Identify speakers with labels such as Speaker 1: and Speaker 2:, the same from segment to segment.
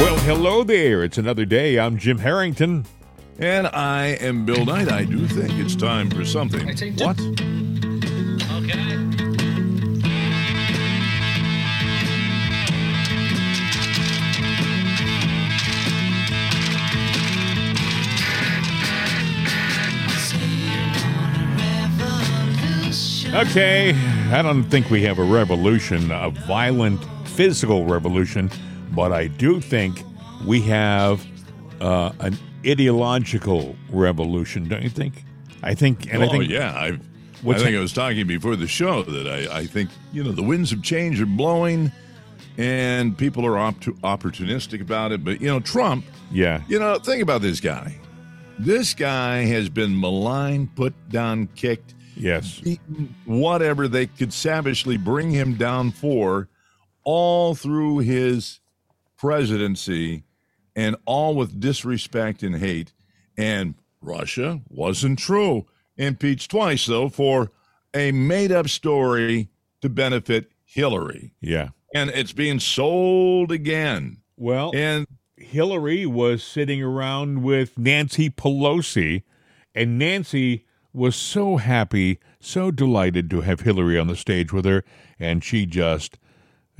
Speaker 1: Well, hello there. It's another day. I'm Jim Harrington.
Speaker 2: And I am Bill Knight. I do think it's time for something.
Speaker 3: I.
Speaker 2: What?
Speaker 3: Okay.
Speaker 1: Okay, I don't think we have a revolution, a violent physical revolution, but I do think we have uh, an ideological revolution, don't you think? I think, and I
Speaker 2: oh,
Speaker 1: think,
Speaker 2: yeah. I, I think
Speaker 1: that?
Speaker 2: I was talking before the show that I, I think, you know, the winds of change are blowing and people are op- opportunistic about it. But, you know, Trump,
Speaker 1: yeah,
Speaker 2: you know, think about this guy. This guy has been maligned, put down, kicked,
Speaker 1: yes,
Speaker 2: beaten, whatever they could savagely bring him down for, all through his presidency, and all with disrespect and hate. And Russia wasn't true. Impeached twice, though, for a made up story to benefit Hillary.
Speaker 1: yeah.
Speaker 2: And it's being sold again.
Speaker 1: Well,
Speaker 2: And
Speaker 1: Hillary was sitting around with Nancy Pelosi, and Nancy was so happy, so delighted to have Hillary on the stage with her, and she just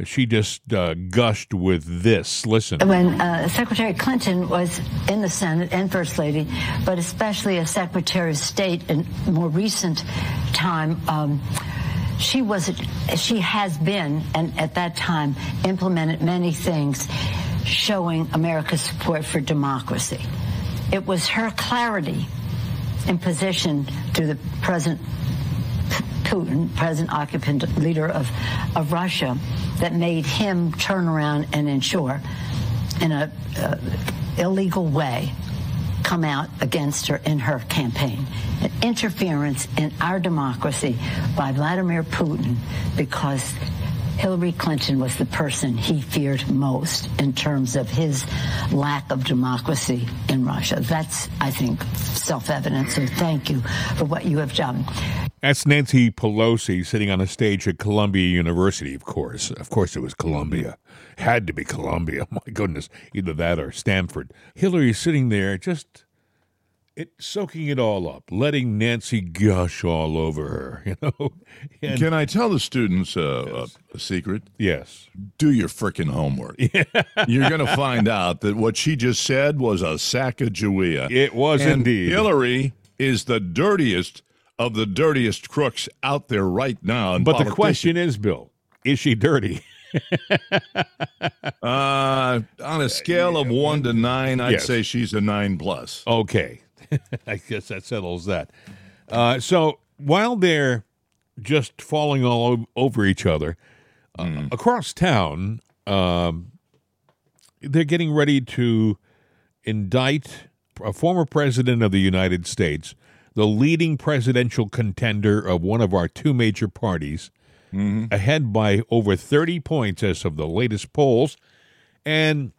Speaker 1: she just uh, gushed with this. Listen,
Speaker 4: when uh, Secretary Clinton was in the Senate and First Lady, but especially as Secretary of State in more recent time, um, she was she has been and at that time implemented many things showing America's support for democracy. It was her clarity in position to the President Putin, present occupant leader of, of Russia, that made him turn around and ensure, in a uh, illegal way, come out against her in her campaign. An interference in our democracy by Vladimir Putin because Hillary Clinton was the person he feared most in terms of his lack of democracy in Russia. That's, I think, self evident. So thank you for what you have done.
Speaker 1: that's Nancy Pelosi sitting on a stage at Columbia University. Of course, of course, it was Columbia. Had to be Columbia. My goodness, either that or Stanford. Hillary sitting there, just it soaking it all up, letting Nancy gush all over her. You know, and
Speaker 2: can I tell the students uh, a, a secret?
Speaker 1: yes,
Speaker 2: do your frickin' homework. You're going to find out that what she just said was a Sacagawea.
Speaker 1: it was
Speaker 2: and
Speaker 1: indeed.
Speaker 2: Hillary is the dirtiest of the dirtiest crooks out there right now.
Speaker 1: But the question is, Bill, is she dirty?
Speaker 2: uh, on a scale of one to nine, I'd
Speaker 1: Yes.
Speaker 2: say she's a nine plus.
Speaker 1: Okay. I guess that settles that. Uh, so while they're just falling all o- over each other, uh, across town, um, they're getting ready to indict a former president of the United States, the leading presidential contender of one of our two major parties, ahead by over 30 points as of the latest polls. And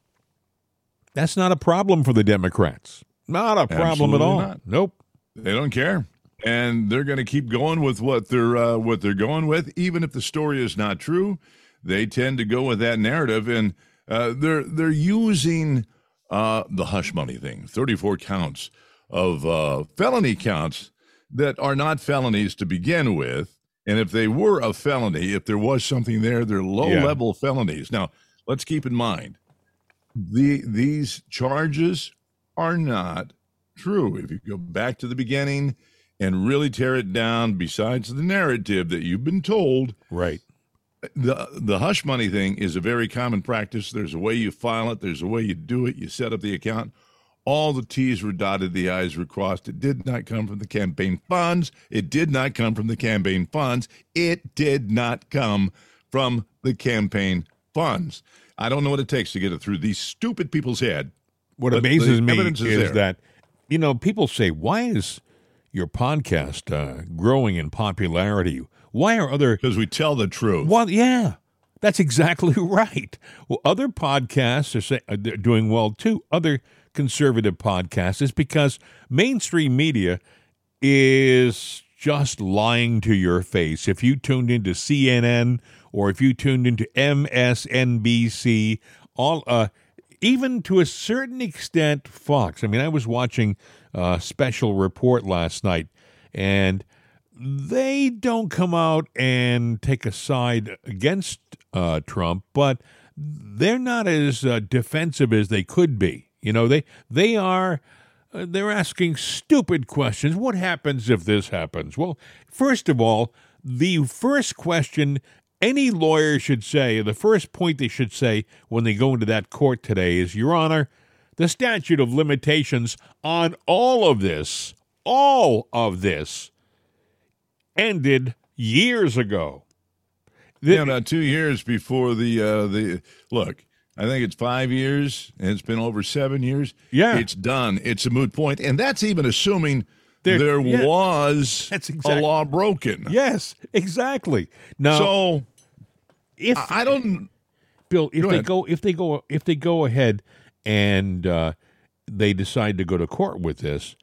Speaker 1: that's not a problem for the Democrats. Not a problem at all.
Speaker 2: not.
Speaker 1: Nope.
Speaker 2: They don't care, and they're going to keep going with what they're uh, what they're going with, even if the story is not true. They tend to go with that narrative, and uh, they're they're using uh, the hush money thing. Thirty four counts of uh, felony counts that are not felonies to begin with, and if they were a felony, if there was something there, they're low
Speaker 1: Yeah.
Speaker 2: level felonies. Now, let's keep in mind the these charges are not true. If you go back to the beginning and really tear it down, besides the narrative that you've been told,
Speaker 1: Right.
Speaker 2: the the hush money thing is a very common practice. There's a way you file it. There's a way you do it. You set up the account. All the T's were dotted, the I's were crossed. It did not come from the campaign funds. It did not come from the campaign funds. It did not come from the campaign funds. I don't know what it takes to get it through these stupid people's head.
Speaker 1: What
Speaker 2: But
Speaker 1: amazes me is,
Speaker 2: is
Speaker 1: that, you know, people say, why is your podcast uh, growing in popularity? Why are other
Speaker 2: Because we tell the truth.
Speaker 1: Well, yeah, that's exactly right. Well, other podcasts are say, uh, they're doing well too. Other conservative podcasts is because mainstream media is just lying to your face. If you tuned into CNN or if you tuned into MSNBC, all uh, even to a certain extent, Fox. I mean, I was watching a special report last night, and they don't come out and take a side against uh, Trump, but they're not as uh, defensive as they could be. You know, they they are uh, they're asking stupid questions. What happens if this happens? Well, first of all, the first question any lawyer should say, the first point they should say when they go into that court today is, Your Honor, the statute of limitations on all of this, all of this, ended years ago. The-
Speaker 2: yeah, about two years before the uh, the look. I think it's five years, and it's been over seven years.
Speaker 1: Yeah.
Speaker 2: it's done. It's a moot point, and that's even assuming
Speaker 1: There-
Speaker 2: there,
Speaker 1: yeah.
Speaker 2: was
Speaker 1: That's
Speaker 2: a law broken.
Speaker 1: yes, exactly. Now,
Speaker 2: So
Speaker 1: if
Speaker 2: I I don't.
Speaker 1: Bill, if
Speaker 2: Go
Speaker 1: they
Speaker 2: ahead.
Speaker 1: go if they go if they go ahead and uh, they decide to go to court with this,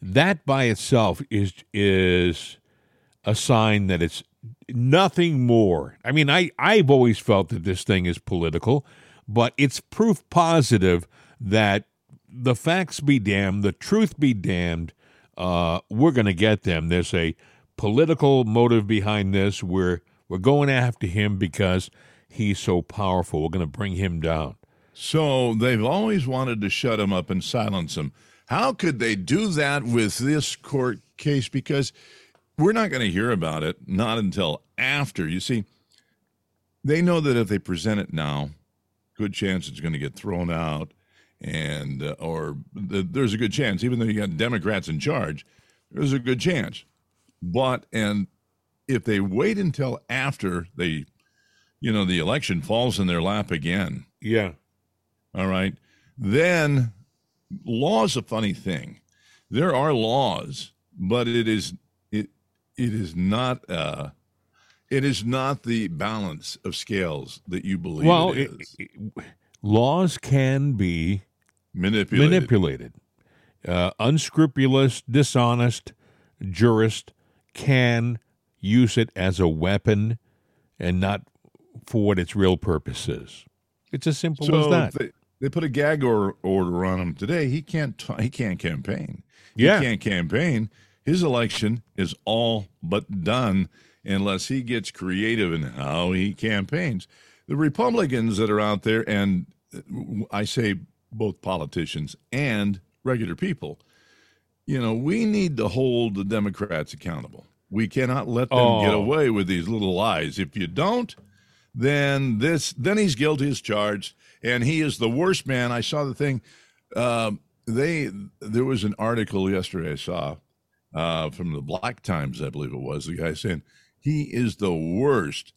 Speaker 1: that by itself is is a sign that it's nothing more. I mean, I I've always felt that this thing is political, but it's proof positive that the facts be damned, the truth be damned. Uh, we're going to get them. There's a political motive behind this. We're we're going after him because he's so powerful. We're going to bring him down.
Speaker 2: So they've always wanted to shut him up and silence him. How could they do that with this court case? Because we're not going to hear about it not until after. You see, they know that if they present it now, good chance it's going to get thrown out, and uh, or th- there's a good chance, even though you got Democrats in charge, there's a good chance. But and if they wait until after they, you know, the election falls in their lap again,
Speaker 1: Yeah.
Speaker 2: all right. Then law's a funny thing. There are laws, but it is it it is not uh it is not the balance of scales that you believe
Speaker 1: Well,
Speaker 2: it
Speaker 1: it-
Speaker 2: is.
Speaker 1: it- laws can be
Speaker 2: manipulated.
Speaker 1: manipulated. Uh, unscrupulous, dishonest jurist can use it as a weapon and not for what its real purpose is. It's as simple as that.
Speaker 2: they, they put a gag or, order on him today. He can't t- he can't campaign.
Speaker 1: Yeah.
Speaker 2: He can't campaign. His election is all but done unless he gets creative in how he campaigns. The Republicans that are out there, and I say both politicians and regular people, you know, we need to hold the Democrats accountable. We cannot let them get
Speaker 1: Oh.
Speaker 2: away with these little lies. If you don't, then this then he's guilty as charged, and he is the worst man. I saw the thing. Um, they there was an article yesterday I saw uh, from the Black Times, I believe it was. The guy saying he is the worst,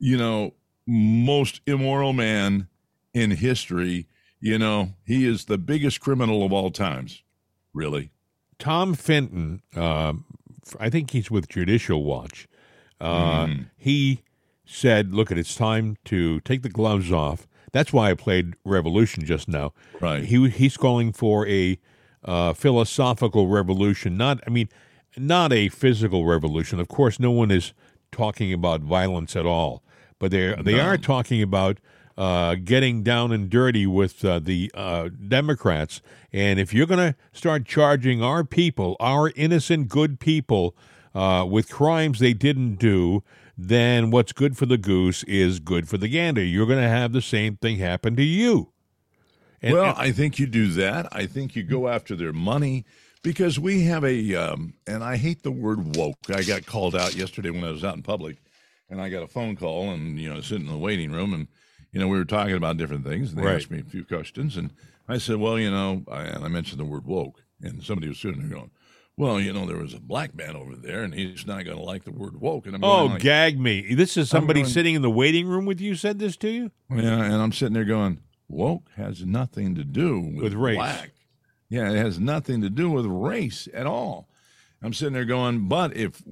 Speaker 2: you know, most immoral man in history. You know, he is the biggest criminal of all times. Really,
Speaker 1: Tom Fitton, f- I think he's with Judicial Watch. Uh,
Speaker 2: Mm.
Speaker 1: He said, "Look, at it's time to take the gloves off." That's why I played Revolution just now.
Speaker 2: Right.
Speaker 1: He he's calling for a uh, philosophical revolution. Not, I mean, not a physical revolution. Of course, no one is talking about violence at all, but they they are talking about uh, getting down and dirty with uh, the uh, Democrats. And if you're going to start charging our people, our innocent, good people, uh, with crimes they didn't do, then what's good for the goose is good for the gander. You're going to have the same thing happen to you. And-
Speaker 2: well,
Speaker 1: and-
Speaker 2: I think you do that. I think you go after their money because we have a, um, and I hate the word woke. I got called out yesterday when I was out in public, and I got a phone call, and you know, sitting in the waiting room, and you know, we were talking about different things, and they
Speaker 1: Right.
Speaker 2: asked me a few questions, and I said, well, you know, I, and I mentioned the word woke, and somebody was sitting there going. Well, you know, there was a black man over there, and he's not going to like the word woke. And I'm
Speaker 1: Oh,
Speaker 2: like,
Speaker 1: gag me. This is somebody
Speaker 2: going-
Speaker 1: sitting in the waiting room with you said this to you?
Speaker 2: Yeah, and I'm sitting there going, woke has nothing to do with,
Speaker 1: With race.
Speaker 2: Black. Yeah, it has nothing to do with race at all. I'm sitting there going, but if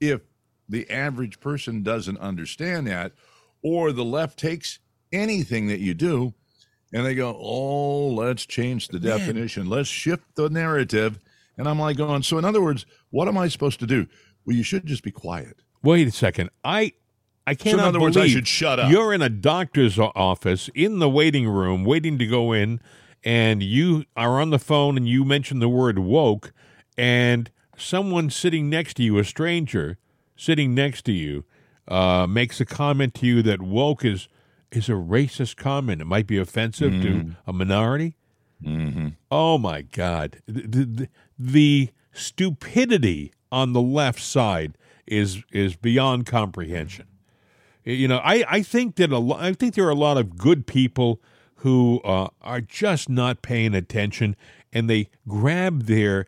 Speaker 2: if the average person doesn't understand that, or the left takes anything that you do, and they go, oh, let's change the definition, let's shift the narrative, and I'm like going, so in other words, what am I supposed to do? Well, you should just be quiet.
Speaker 1: Wait a second. I I cannot
Speaker 2: other words, I should shut up.
Speaker 1: You're in a doctor's office in the waiting room, waiting to go in, and you are on the phone, and you mention the word woke, and someone sitting next to you, a stranger sitting next to you, uh, makes a comment to you that woke is is a racist comment. It might be offensive to a minority. Oh my God. The, the, the stupidity on the left side is is beyond comprehension. You know, I, I think that a lo- I think there are a lot of good people who uh, are just not paying attention, and they grab their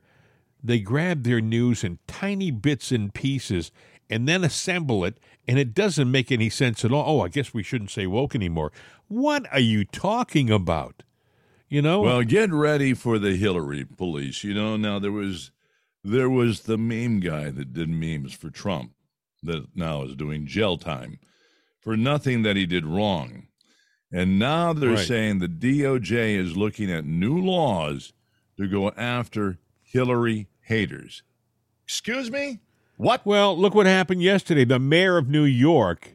Speaker 1: they grab their news in tiny bits and pieces, and then assemble it, and it doesn't make any sense at all. Oh, I guess we shouldn't say woke anymore. What are you talking about? You know,
Speaker 2: Well, get ready for the Hillary police. You know, now there was there was the meme guy that did memes for Trump that now is doing jail time for nothing that he did wrong. And now they're
Speaker 1: Right.
Speaker 2: saying the DOJ is looking at new laws to go after Hillary haters. Excuse me? What?
Speaker 1: Well, look what happened yesterday. The mayor of New York,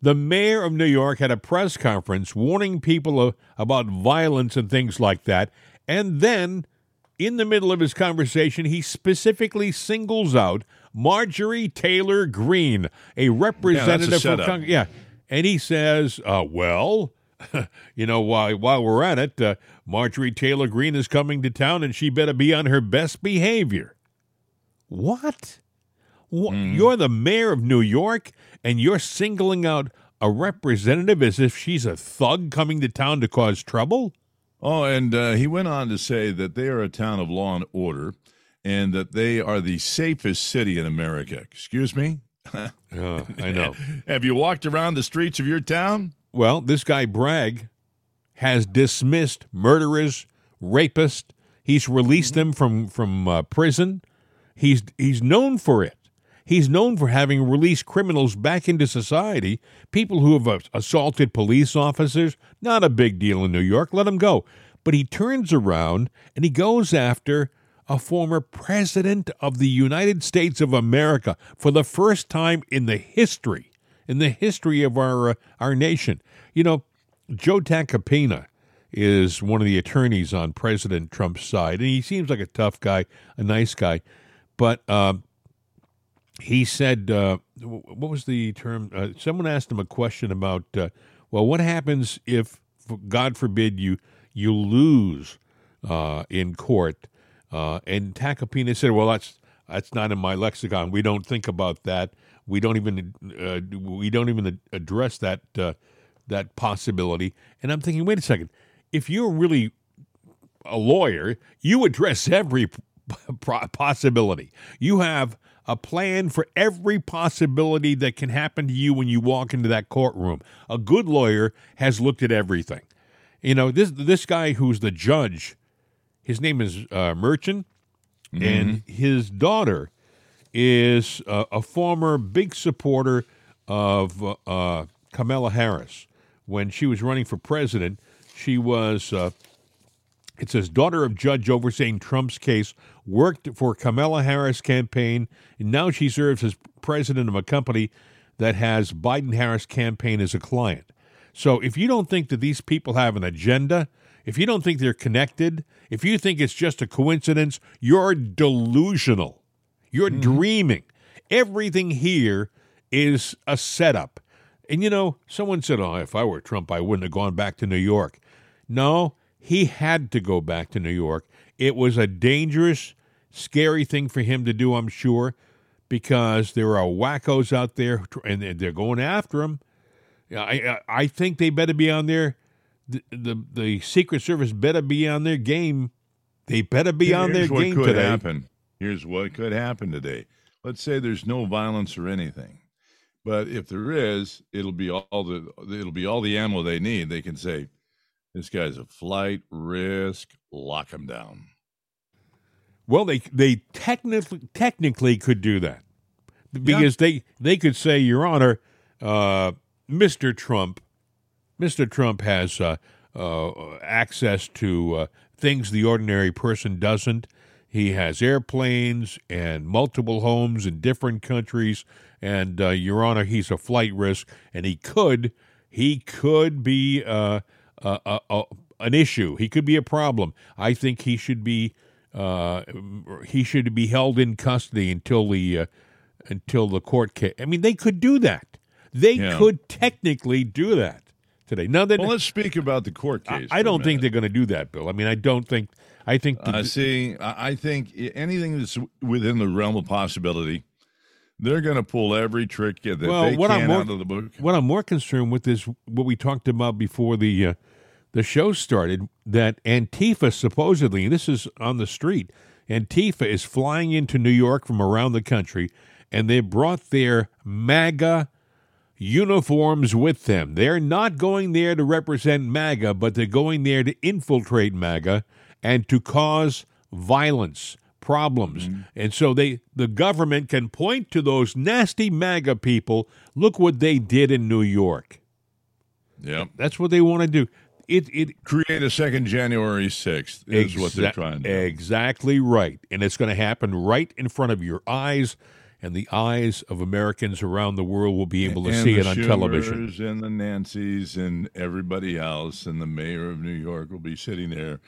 Speaker 1: the mayor of New York had a press conference warning people about violence and things like that. And then, in the middle of his conversation, he specifically singles out Marjorie Taylor Greene, a representative from
Speaker 2: setup.
Speaker 1: Cong- yeah, and he says, uh, "Well." you know, while while we're at it, uh, Marjorie Taylor Greene is coming to town, and she better be on her best behavior. What? Wha- You're the mayor of New York, and you're singling out a representative as if she's a thug coming to town to cause trouble?
Speaker 2: Oh, and uh, he went on to say that they are a town of law and order and that they are the safest city in America. Excuse me?
Speaker 1: Uh, I know.
Speaker 2: Have you walked around the streets of your town?
Speaker 1: well, this guy Bragg has dismissed murderers, rapists. He's released them from from uh, prison. He's he's known for it. He's known for having released criminals back into society. People who have assaulted police officers, not a big deal in New York. Let them go. But he turns around and he goes after a former president of the United States of America for the first time in the history, in the history of our uh, our nation. You know, Joe Tacopina is one of the attorneys on President Trump's side, and he seems like a tough guy, a nice guy. But um, he said, uh, what was the term? Uh, someone asked him a question about, uh, well, what happens if, God forbid, you you lose uh, in court? Uh, and Tacopina said, well, that's that's not in my lexicon. We don't think about that. We don't even uh, we don't even address that that possibility. And I'm thinking, wait a second. If you're really a lawyer, you address every possibility. You have a plan for every possibility that can happen to you when you walk into that courtroom. A good lawyer has looked at everything. You know, this this guy who's the judge, his name is uh, Merchant, and his daughter is uh, a former big supporter of uh, uh, Kamala Harris. When she was running for president, she was uh, it says daughter of judge overseeing Trump's case worked for Kamala Harris campaign and now she serves as president of a company that has Biden Harris campaign as a client. So if you don't think that these people have an agenda, if you don't think they're connected, if you think it's just a coincidence, you're delusional. You're mm-hmm. dreaming. Everything here is a setup. And you know, someone said, "Oh, if I were Trump, I wouldn't have gone back to New York." No, he had to go back to New York. It was a dangerous, scary thing for him to do, I'm sure, because there are wackos out there and they're going after him. I I, think they better be on their the, the the Secret Service better be on their game. They better be on their game.
Speaker 2: Here's could
Speaker 1: today.
Speaker 2: happen. Here's what could happen today. Let's say there's no violence or anything, but if there is, it'll be all the it'll be all the ammo they need. They can say, "This guy's a flight risk. Lock him down."
Speaker 1: Well, they they technically technically could do that because they they could say, Your Honor, uh, Mr. Trump, Mr. Trump has uh, uh, access to uh, things the ordinary person doesn't. He has airplanes and multiple homes in different countries. And uh, Your Honor, he's a flight risk, and he could he could be uh, uh, uh, an issue. He could be a problem. I think he should be uh, he should be held in custody until the uh, until the court case. I mean, they could do that. They
Speaker 2: Yeah.
Speaker 1: could technically do that today. Now that
Speaker 2: Well, let's speak about the court case.
Speaker 1: I
Speaker 2: a
Speaker 1: don't think they're going to do that, Bill. I mean, I don't think. I think. the-
Speaker 2: Uh, see, I I think anything that's within the realm of possibility, they're going to pull every trick that
Speaker 1: Well,
Speaker 2: they
Speaker 1: what I'm more-
Speaker 2: out of the book.
Speaker 1: What I'm more concerned with is what we talked about before the uh, the show started. That Antifa supposedly, this is on the street, Antifa is flying into New York from around the country, and they brought their MAGA uniforms with them. They're not going there to represent MAGA, but they're going there to infiltrate MAGA and to cause violence, problems. Mm-hmm. And so they the government can point to those nasty MAGA people, look what they did in New York.
Speaker 2: Yep.
Speaker 1: That's what they want to do. It it
Speaker 2: Create a second January 6th is what they're trying to do.
Speaker 1: Exactly right. And it's going to happen right in front of your eyes, and the eyes of Americans around the world will be able to
Speaker 2: And
Speaker 1: see it on television.
Speaker 2: And the Nancys and everybody else, and the mayor of New York will be sitting there,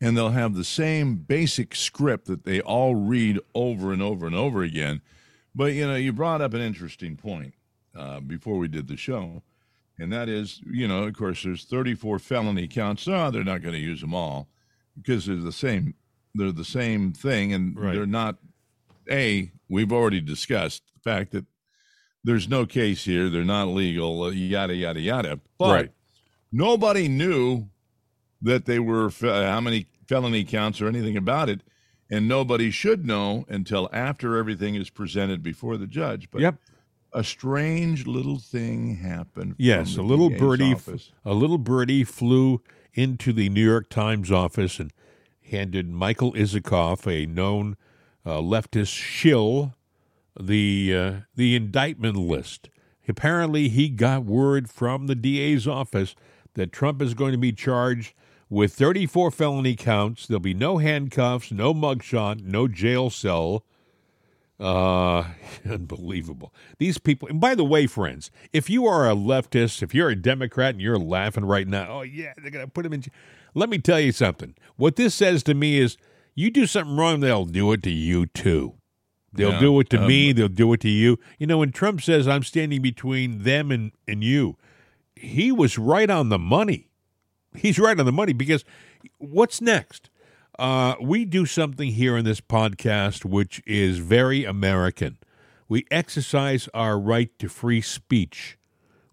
Speaker 2: and they'll have the same basic script that they all read over and over and over again. But you know, you brought up an interesting point uh, before we did the show, and that is, you know, of course, there's 34 felony counts. Oh, they're not going to use them all because they're the same. They're the same thing, and
Speaker 1: Right.
Speaker 2: they're not. A, we've already discussed the fact that there's no case here. They're not legal. uh, Yada yada yada. But
Speaker 1: Right.
Speaker 2: nobody knew that they were fe- how many felony counts or anything about it, and nobody should know until after everything is presented before the judge. But
Speaker 1: Yep.
Speaker 2: A strange little thing happened.
Speaker 1: Yes, a little
Speaker 2: DA's
Speaker 1: birdie,
Speaker 2: office.
Speaker 1: a little birdie flew into the New York Times office and handed Michael Isikoff, a known uh, leftist shill, the uh, the indictment list. Apparently, he got word from the DA's office that Trump is going to be charged with 34 felony counts. There'll be no handcuffs, no mugshot, no jail cell. Uh, unbelievable. These people, and by the way, friends, if you are a leftist, if you're a Democrat and you're laughing right now, oh, yeah, they're going to put him in. j-" Let me tell you something. What this says to me is you do something wrong, they'll do it to you too. They'll
Speaker 2: Yeah,
Speaker 1: do it to
Speaker 2: um,
Speaker 1: me, they'll do it to you. You know, when Trump says, I'm standing between them and, and you, he was right on the money. He's right on the money because what's next? Uh, we do something here in this podcast which is very American. We exercise our right to free speech.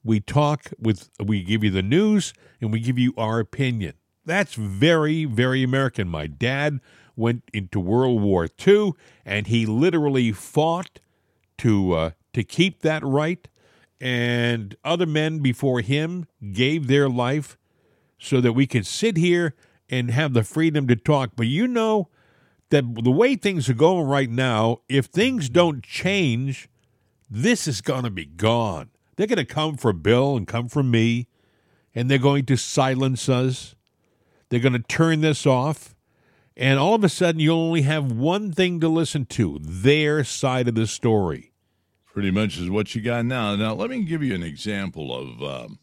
Speaker 1: We talk with, we give you the news and we give you our opinion. That's very, very American. My dad went into World War II and he literally fought to uh, to keep that right. And other men before him gave their life so that we could sit here and have the freedom to talk. But you know that the way things are going right now, if things don't change, this is going to be gone. They're going to come for Bill and come for me, and they're going to silence us. They're going to turn this off. And all of a sudden, you'll only have one thing to listen to their side of the story.
Speaker 2: pretty much is what you got now. Now, let me give you an example of um,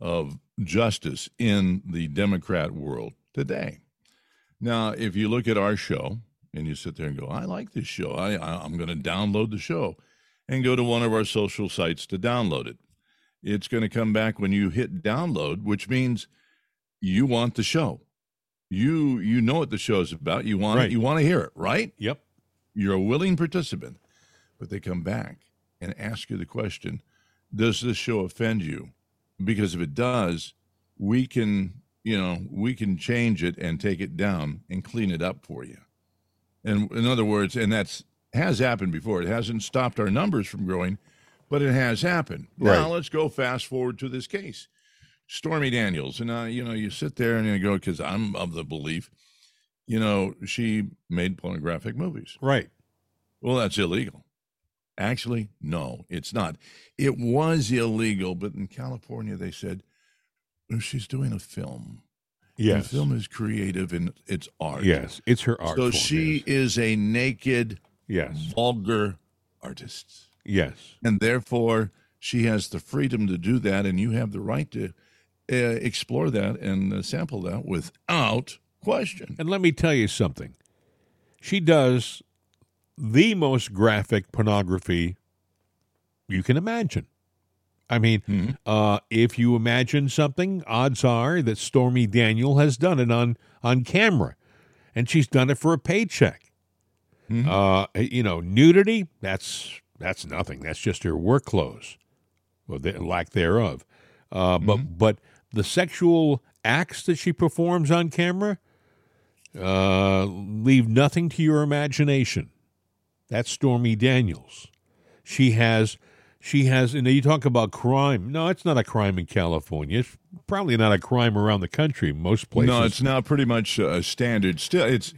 Speaker 2: of justice in the Democrat world today. Now, if you look at our show and you sit there and go, "I like this show. I, I I'm going to download the show," and go to one of our social sites to download it, it's going to come back when you hit download, which means you want the show. You you know what the show is about. You want
Speaker 1: Right.
Speaker 2: it. You want to hear it, right?
Speaker 1: Yep.
Speaker 2: you're a willing participant, but they come back and ask you the question Does this show offend you? Because if it does, we can, you know, we can change it and take it down and clean it up for you. And in other words, and that's has happened before. It hasn't stopped our numbers from growing, but it has happened. Now let's go fast forward to this case. Stormy Daniels. And uh, you know, you sit there and you go, because I'm of the belief, you know, she made pornographic movies.
Speaker 1: Right.
Speaker 2: Well, that's illegal. Actually, no, it's not. It was illegal, but in California, they said "Oh, she's doing a film
Speaker 1: Yes.
Speaker 2: And film is creative and it's art.
Speaker 1: Yes, it's her art.
Speaker 2: So she
Speaker 1: yes.
Speaker 2: is a naked,
Speaker 1: yes,
Speaker 2: vulgar artist.
Speaker 1: yes,
Speaker 2: And therefore, she has the freedom to do that. And you have the right to uh, explore that and uh, sample that without question.
Speaker 1: And let me tell you something. She does the most graphic pornography you can imagine. I mean, uh, if you imagine something, odds are that Stormy Daniel has done it on on camera, and she's done it for a paycheck. Uh, you know, nudity that's that's nothing. That's just her work clothes, or the lack thereof. Uh, but but the sexual acts that she performs on camera uh, leave nothing to your imagination. That's Stormy Daniels. She has, she has, and you talk about crime. No, it's not a crime in California. It's probably not a crime around the country. Most places.
Speaker 2: No, it's now pretty much a standard. Still, it's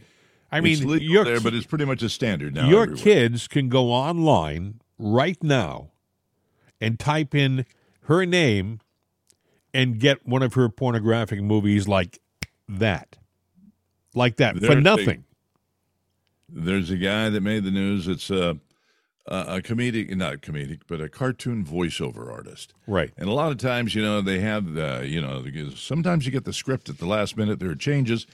Speaker 1: I mean,
Speaker 2: it's
Speaker 1: your
Speaker 2: there, but it's pretty much a standard now.
Speaker 1: your
Speaker 2: everywhere.
Speaker 1: kids can go online right now and type in her name and get one of her pornographic movies like that, like that for
Speaker 2: a-
Speaker 1: nothing.
Speaker 2: There's a guy that made the news. It's a, uh, a, a comedic, not comedic, but a cartoon voiceover artist.
Speaker 1: Right.
Speaker 2: And a lot of times, you know, they have the, you know, sometimes you get the script at the last minute, there are changes.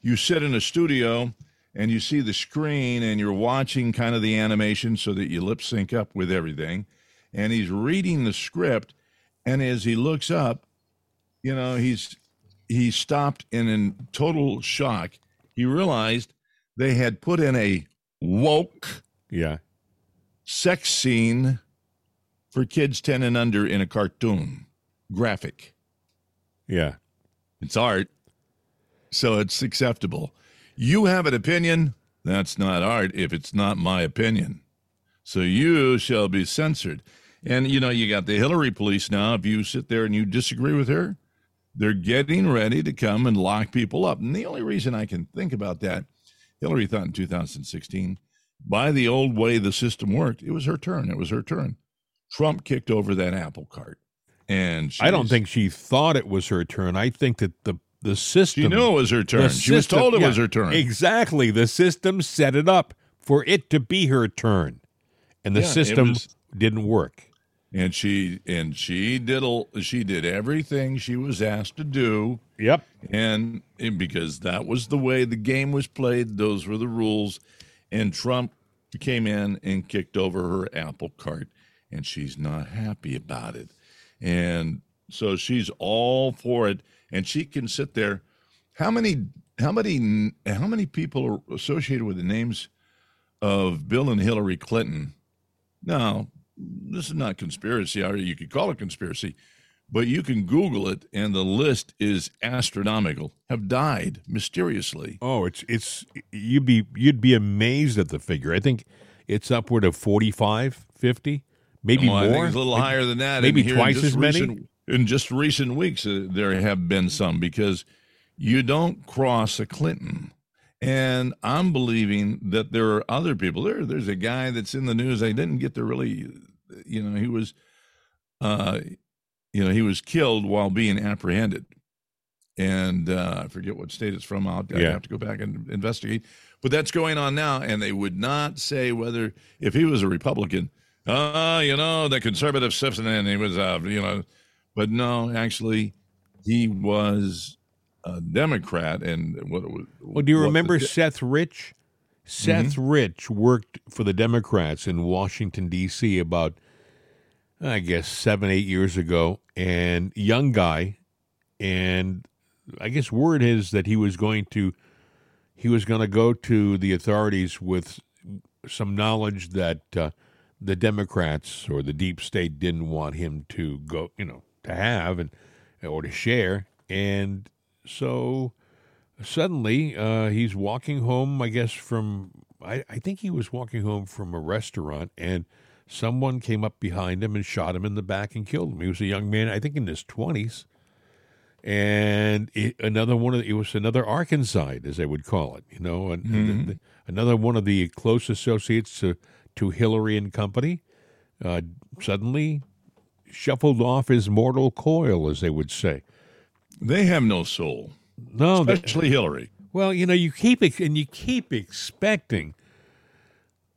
Speaker 2: You sit in a studio and you see the screen and you're watching kind of the animation so that you lip sync up with everything. And he's reading the script. And as he looks up, you know, he's he stopped and in total shock. He realized they had put in a woke
Speaker 1: Yeah.
Speaker 2: Sex scene for kids 10 and under in a cartoon graphic.
Speaker 1: Yeah.
Speaker 2: It's art, so it's acceptable. You have an opinion, that's not art if it's not my opinion. So you shall be censored. And you know, you got the Hillary police now. If you sit there and you disagree with her, they're getting ready to come and lock people up. And the only reason I can think about that, Hillary thought in 2016, by the old way the system worked, it was her turn. It was her turn. Trump kicked over that apple cart. And
Speaker 1: I don't think she thought it was her turn. I think that the the system
Speaker 2: she knew it was her turn. She was told it
Speaker 1: yeah,
Speaker 2: was her turn.
Speaker 1: Exactly. The system set it up for it to be her turn. And the
Speaker 2: Yeah,
Speaker 1: system
Speaker 2: was-
Speaker 1: didn't work.
Speaker 2: and she and she did she did everything she was asked to do
Speaker 1: Yep.
Speaker 2: and, and because that was the way the game was played those were the rules and trump came in and kicked over her apple cart and she's not happy about it. And so she's all for it and she can sit there. How many how many how many people are associated with the names of bill and hillary clinton? Now, this is not conspiracy or you could call it conspiracy but you can google it and the list is astronomical have died mysteriously
Speaker 1: Oh, it's it's you'd be you'd be amazed at the figure. I think it's upward of 45, 50, maybe
Speaker 2: think
Speaker 1: more.
Speaker 2: a little higher than that
Speaker 1: maybe
Speaker 2: And here in
Speaker 1: twice as many?
Speaker 2: recent- in just recent weeks uh, there have been some because you don't cross a clinton and i'm believing that there are other people there there's a guy that's in the news i didn't get to really you know he was uh you know he was killed while being apprehended and uh, I forget what state it's from. I'll,
Speaker 1: Yeah.
Speaker 2: have to go back and investigate. But that's going on now, and they would not say whether if he was a Republican, uh, you know, the conservative citizen, and he was, uh, you know, but no, actually, he was a Democrat, and what? what
Speaker 1: Well, do you
Speaker 2: what the
Speaker 1: remember Seth Rich? Seth
Speaker 2: Mm-hmm.
Speaker 1: Rich worked for the Democrats in Washington D.C. about, I guess, seven eight years ago, and young guy, and I guess word is that he was going to, he was going to go to the authorities with some knowledge that uh, the Democrats or the deep state didn't want him to go, you know, to have and or to share, and so suddenly uh, he's walking home i guess from I, I think he was walking home from a restaurant and someone came up behind him and shot him in the back and killed him he was a young man i think in his 20s and it, another one of the, it was another Arkancide as they would call it you know and, and the- another one of the close associates to, to hillary and company uh, suddenly shuffled off his mortal coil as they would say
Speaker 2: They have no soul.
Speaker 1: No,
Speaker 2: especially Hillary.
Speaker 1: Well, you know, you keep and you keep expecting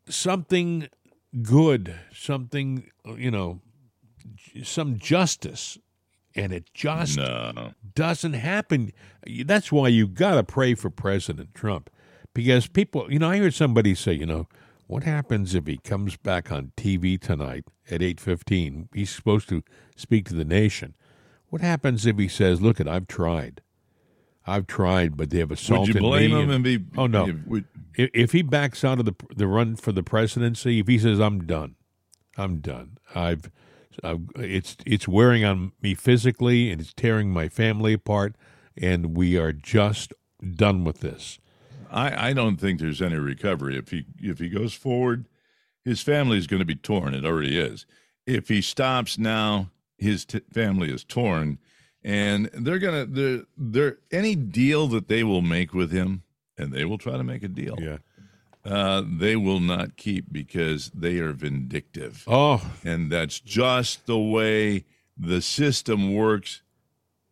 Speaker 1: something good, something you know, some justice, and it just
Speaker 2: No.
Speaker 1: doesn't happen. That's why you got to pray for President Trump, because people, you know, I heard somebody say, you know, what happens if he comes back on TV tonight at eight fifteen? He's supposed to speak to the nation. What happens if he says, "Look, it, I've tried." I've tried, but they have assaulted me.
Speaker 2: Would you blame
Speaker 1: me
Speaker 2: him and be?
Speaker 1: Oh, no.
Speaker 2: Would,
Speaker 1: if, if he backs out of the the run for the presidency, if he says I'm done, I'm done. I've, I've it's it's wearing on me physically and it's tearing my family apart, and we are just done with this.
Speaker 2: I, I don't think there's any recovery if he if he goes forward. His family is going to be torn. It already is. If he stops now, his t- family is torn, and they're gonna they're, they're any deal that they will make with him, and they will try to make a deal.
Speaker 1: Yeah.
Speaker 2: Uh, they will not keep because they are vindictive,
Speaker 1: Oh,
Speaker 2: and that's just the way the system works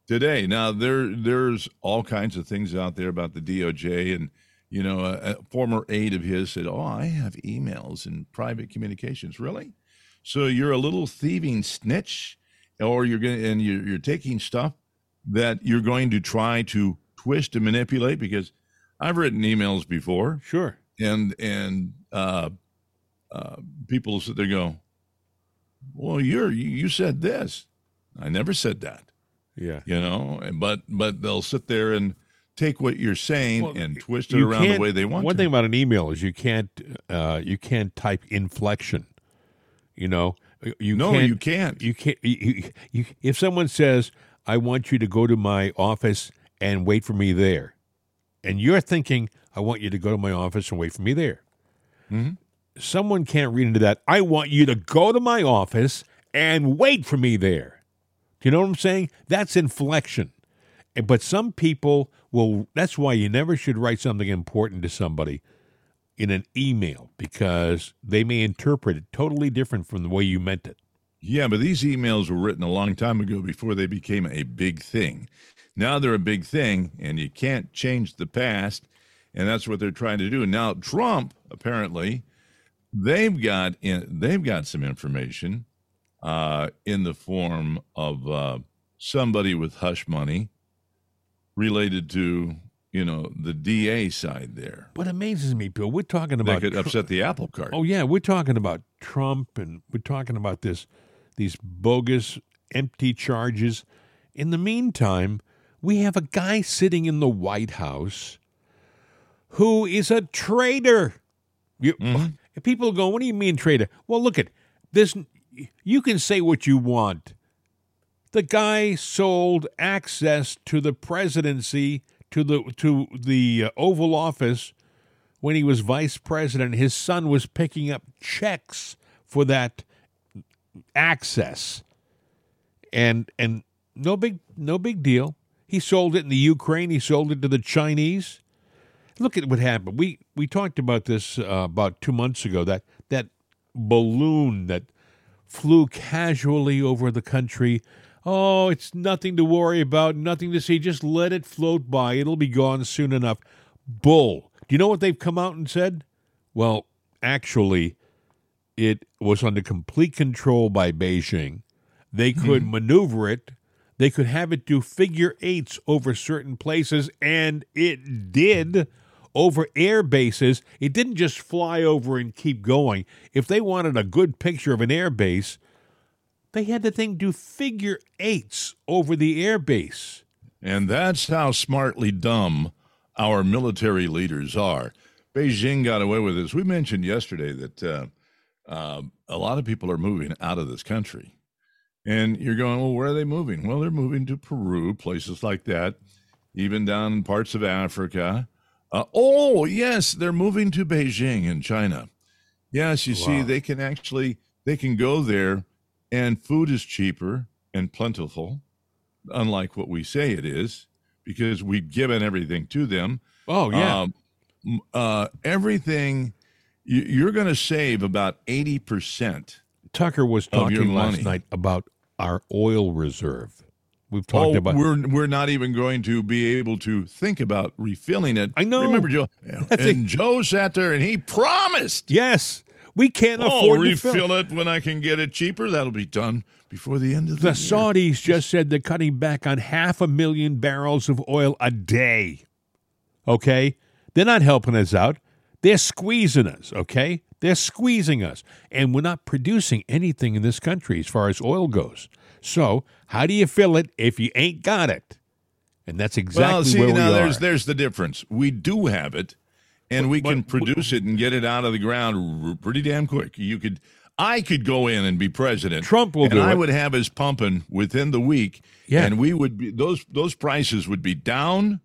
Speaker 2: today. Now there there's all kinds of things out there about the DOJ and you know a, a former aide of his said, "Oh, I have emails and private communications." Really? So you're a little thieving snitch or you're going and you're, you're taking stuff that you're going to try to twist and manipulate because I've written emails before
Speaker 1: sure.
Speaker 2: and and uh, uh, people sit there go, "Well, you're you, you said this." I never said that,
Speaker 1: Yeah.
Speaker 2: you know. But but they'll sit there and take what you're saying
Speaker 1: Well,
Speaker 2: and twist it around the way they want
Speaker 1: One
Speaker 2: to.
Speaker 1: thing about an email is you can't uh, you can't type inflection. You know, you
Speaker 2: no,
Speaker 1: can't,
Speaker 2: you can't.
Speaker 1: You can't. You, you, if someone says, "I want you to go to my office and wait for me there," and you're thinking, "I want you to go to my office and wait for me there,"
Speaker 2: Mhm.
Speaker 1: someone can't read into that. I want you to go to my office and wait for me there. Do you know what I'm saying? That's inflection. But some people will. That's why you never should write something important to somebody in an email because they may interpret it totally different from the way you meant it.
Speaker 2: Yeah, but these emails were written a long time ago before they became a big thing. Now they're a big thing, and you can't change the past, and that's what they're trying to do. Now Trump apparently they've got in, they've got some information uh, in the form of uh, somebody with hush money related to you know the DA side there
Speaker 1: What amazes me, Bill, we're talking
Speaker 2: that
Speaker 1: about
Speaker 2: could
Speaker 1: Tru-
Speaker 2: upset the apple cart.
Speaker 1: Oh yeah, we're talking about Trump and we're talking about this these bogus empty charges. In the meantime, we have a guy sitting in the White House who is a traitor. You, mm-hmm. if people go, what do you mean traitor? Well, look at this. You can say what you want. The guy sold access to the presidency to the to the uh, Oval Office when he was vice president, his son was picking up checks for that access, and and no big no big deal. He sold it in the Ukraine. He sold it to the Chinese. Look at what happened. We we talked about this uh, about two months ago. That that balloon that flew casually over the country. Oh, it's nothing to worry about, nothing to see. Just let it float by. It'll be gone soon enough. Bull. Do you know what they've come out and said? Well, actually, it was under complete control by Beijing. They hmm. could maneuver it. They could have it do figure eights over certain places, and it did over air bases. It didn't just fly over and keep going. If they wanted a good picture of an air base, they had the thing do figure eights over the air base.
Speaker 2: And that's how smartly dumb our military leaders are. Beijing got away with this. We mentioned yesterday that uh, uh, a lot of people are moving out of this country. And you're going, well, where are they moving? Well, they're moving to Peru, places like that, even down in parts of Africa. Uh, oh, yes, they're moving to Beijing in China. Yes, you see, they can actually they can go there, and food is cheaper and plentiful, unlike what we say it is, because we've given everything to them.
Speaker 1: Oh, yeah.
Speaker 2: Um, uh, everything you, you're going to save about eighty percent.
Speaker 1: Tucker was talking last night about our oil reserve. We've talked
Speaker 2: oh,
Speaker 1: about.
Speaker 2: we're we're not even going to be able to think about refilling it.
Speaker 1: I know.
Speaker 2: Remember, Joe?
Speaker 1: That's
Speaker 2: And Joe sat there and he promised.
Speaker 1: yes, we can't
Speaker 2: Oh,
Speaker 1: afford to
Speaker 2: refill it when I can get it cheaper. That'll be done before the end of the,
Speaker 1: The. Saudis just said they're cutting back on half a million barrels of oil a day. Okay? They're not helping us out. They're squeezing us, okay? They're squeezing us. And we're not producing anything in this country as far as oil goes. So, how do you fill it if you ain't got it? And that's exactly
Speaker 2: well, see
Speaker 1: where we
Speaker 2: now
Speaker 1: are.
Speaker 2: there's there's the difference. We do have it, and we
Speaker 1: But-
Speaker 2: can
Speaker 1: but-
Speaker 2: produce it and get it out of the ground pretty damn quick. You could, I could go in and be president.
Speaker 1: Trump will
Speaker 2: and
Speaker 1: do
Speaker 2: I
Speaker 1: it.
Speaker 2: would have us pumping within the week.
Speaker 1: Yeah.
Speaker 2: and we would be those those prices would be down,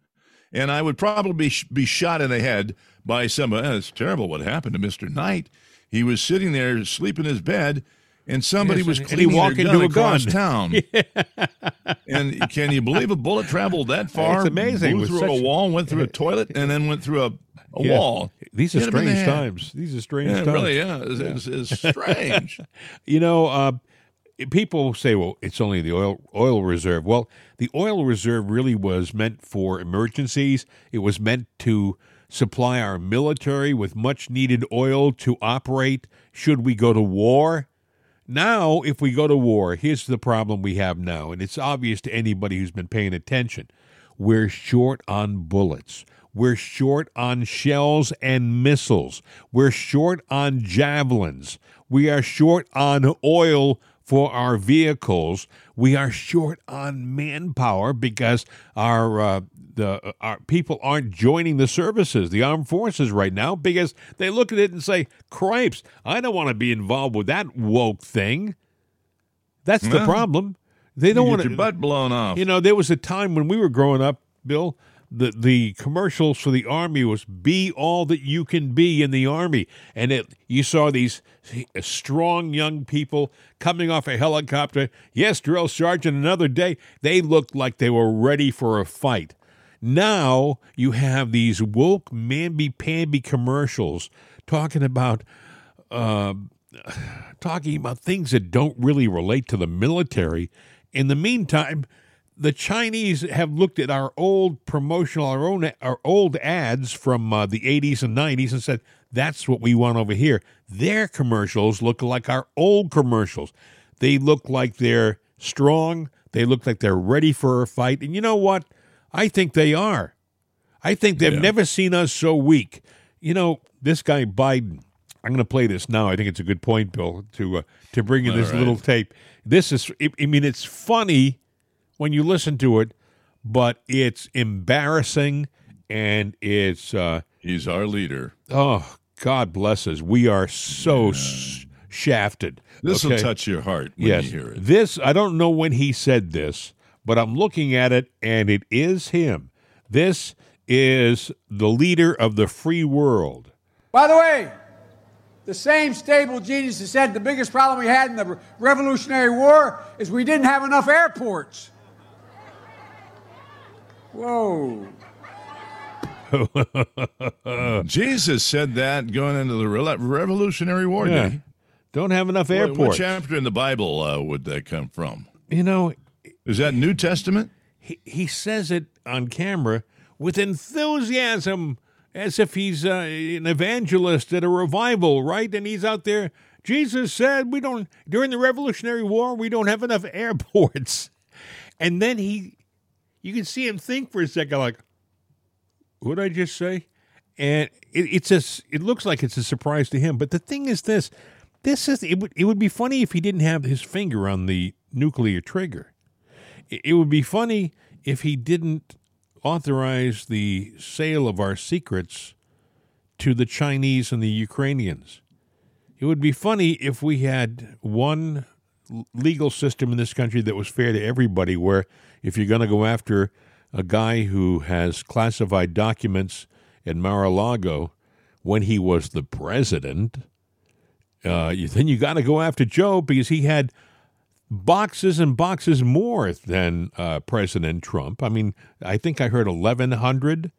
Speaker 2: and I would probably be, sh- be shot in the head by some. Uh, it's terrible what happened to Mister Knight. He was sitting there asleep in his bed. And somebody
Speaker 1: Yes,
Speaker 2: was
Speaker 1: and he
Speaker 2: cleaning
Speaker 1: walked into a
Speaker 2: across
Speaker 1: gun.
Speaker 2: town. and can you believe a bullet traveled that far?
Speaker 1: It's amazing
Speaker 2: Blew through
Speaker 1: such-
Speaker 2: a wall, went through a toilet, and then went through a, a
Speaker 1: Yeah.
Speaker 2: wall.
Speaker 1: These are
Speaker 2: Hit him in the
Speaker 1: strange times. These are strange
Speaker 2: Yeah,
Speaker 1: times.
Speaker 2: really is. It's, it's strange.
Speaker 1: You know, uh, people say, "Well, it's only the oil oil reserve." Well, the oil reserve really was meant for emergencies. It was meant to supply our military with much needed oil to operate should we go to war. Now, if we go to war, here's the problem we have now, and it's obvious to anybody who's been paying attention. We're short on bullets. We're short on shells and missiles. We're short on javelins. We are short on oil for our vehicles. We are short on manpower because our uh, the our people aren't joining the services, the armed forces right now, because they look at it and say, "Cripes, I don't want to be involved with that woke thing." That's the problem. They don't
Speaker 2: You
Speaker 1: want
Speaker 2: get your butt blown off.
Speaker 1: you know, there was a time when we were growing up, Bill. The the commercials for the army was "Be all that you can be in the army," and it you saw these strong young people coming off a helicopter. Yes, drill sergeant. Another day, they looked like they were ready for a fight. Now you have these woke mamby-pamby commercials talking about uh, talking about things that don't really relate to the military. In the meantime, the Chinese have looked at our old promotional, our own, our old ads from uh, the 80s and 90s and said, that's what we want over here. Their commercials look like our old commercials. They look like they're strong. They look like they're ready for a fight. And you know what? I think they are. I think they've
Speaker 2: Yeah.
Speaker 1: never seen us so weak. You know, this guy Biden. I'm going to play this now. I think it's a good point, Bill, to uh, to bring in
Speaker 2: All
Speaker 1: this
Speaker 2: right.
Speaker 1: little tape. This is, I I mean, it's funny when you listen to it, but it's embarrassing and it's uh,
Speaker 2: He's our leader.
Speaker 1: oh, God bless us. We are so s- shafted.
Speaker 2: This will touch your heart when
Speaker 1: yes.
Speaker 2: you hear it.
Speaker 1: This I don't know when he said this, but I'm looking at it and it is him. This is the leader of the free world.
Speaker 5: By the way, the same stable genius that said the biggest problem we had in the Revolutionary War is we didn't have enough airports. Whoa.
Speaker 2: Jesus said that going into the Re- Revolutionary War.
Speaker 1: Yeah.
Speaker 2: he?
Speaker 1: Don't have enough
Speaker 2: What-
Speaker 1: airports.
Speaker 2: What chapter in the Bible uh, would that come from?
Speaker 1: you know,
Speaker 2: Is that New Testament?
Speaker 1: he, he says it on camera with enthusiasm as if he's uh, an evangelist at a revival, right? And he's out there. Jesus said, We don't, during the Revolutionary War, we don't have enough airports. And then he, you can see him think for a second, like, what did I just say? And it, it's a, it looks like it's a surprise to him. But the thing is this this is, it would, it would be funny if he didn't have his finger on the nuclear trigger it it would be funny if he didn't authorize the sale of our secrets to the Chinese and the Ukrainians. It would be funny if we had one legal system in this country that was fair to everybody, where if you're going to go after a guy who has classified documents at Mar a Lago when he was the president, uh, you, then you got to go after Joe because he had boxes and boxes more than uh, President Trump. I mean, I think I heard 1,100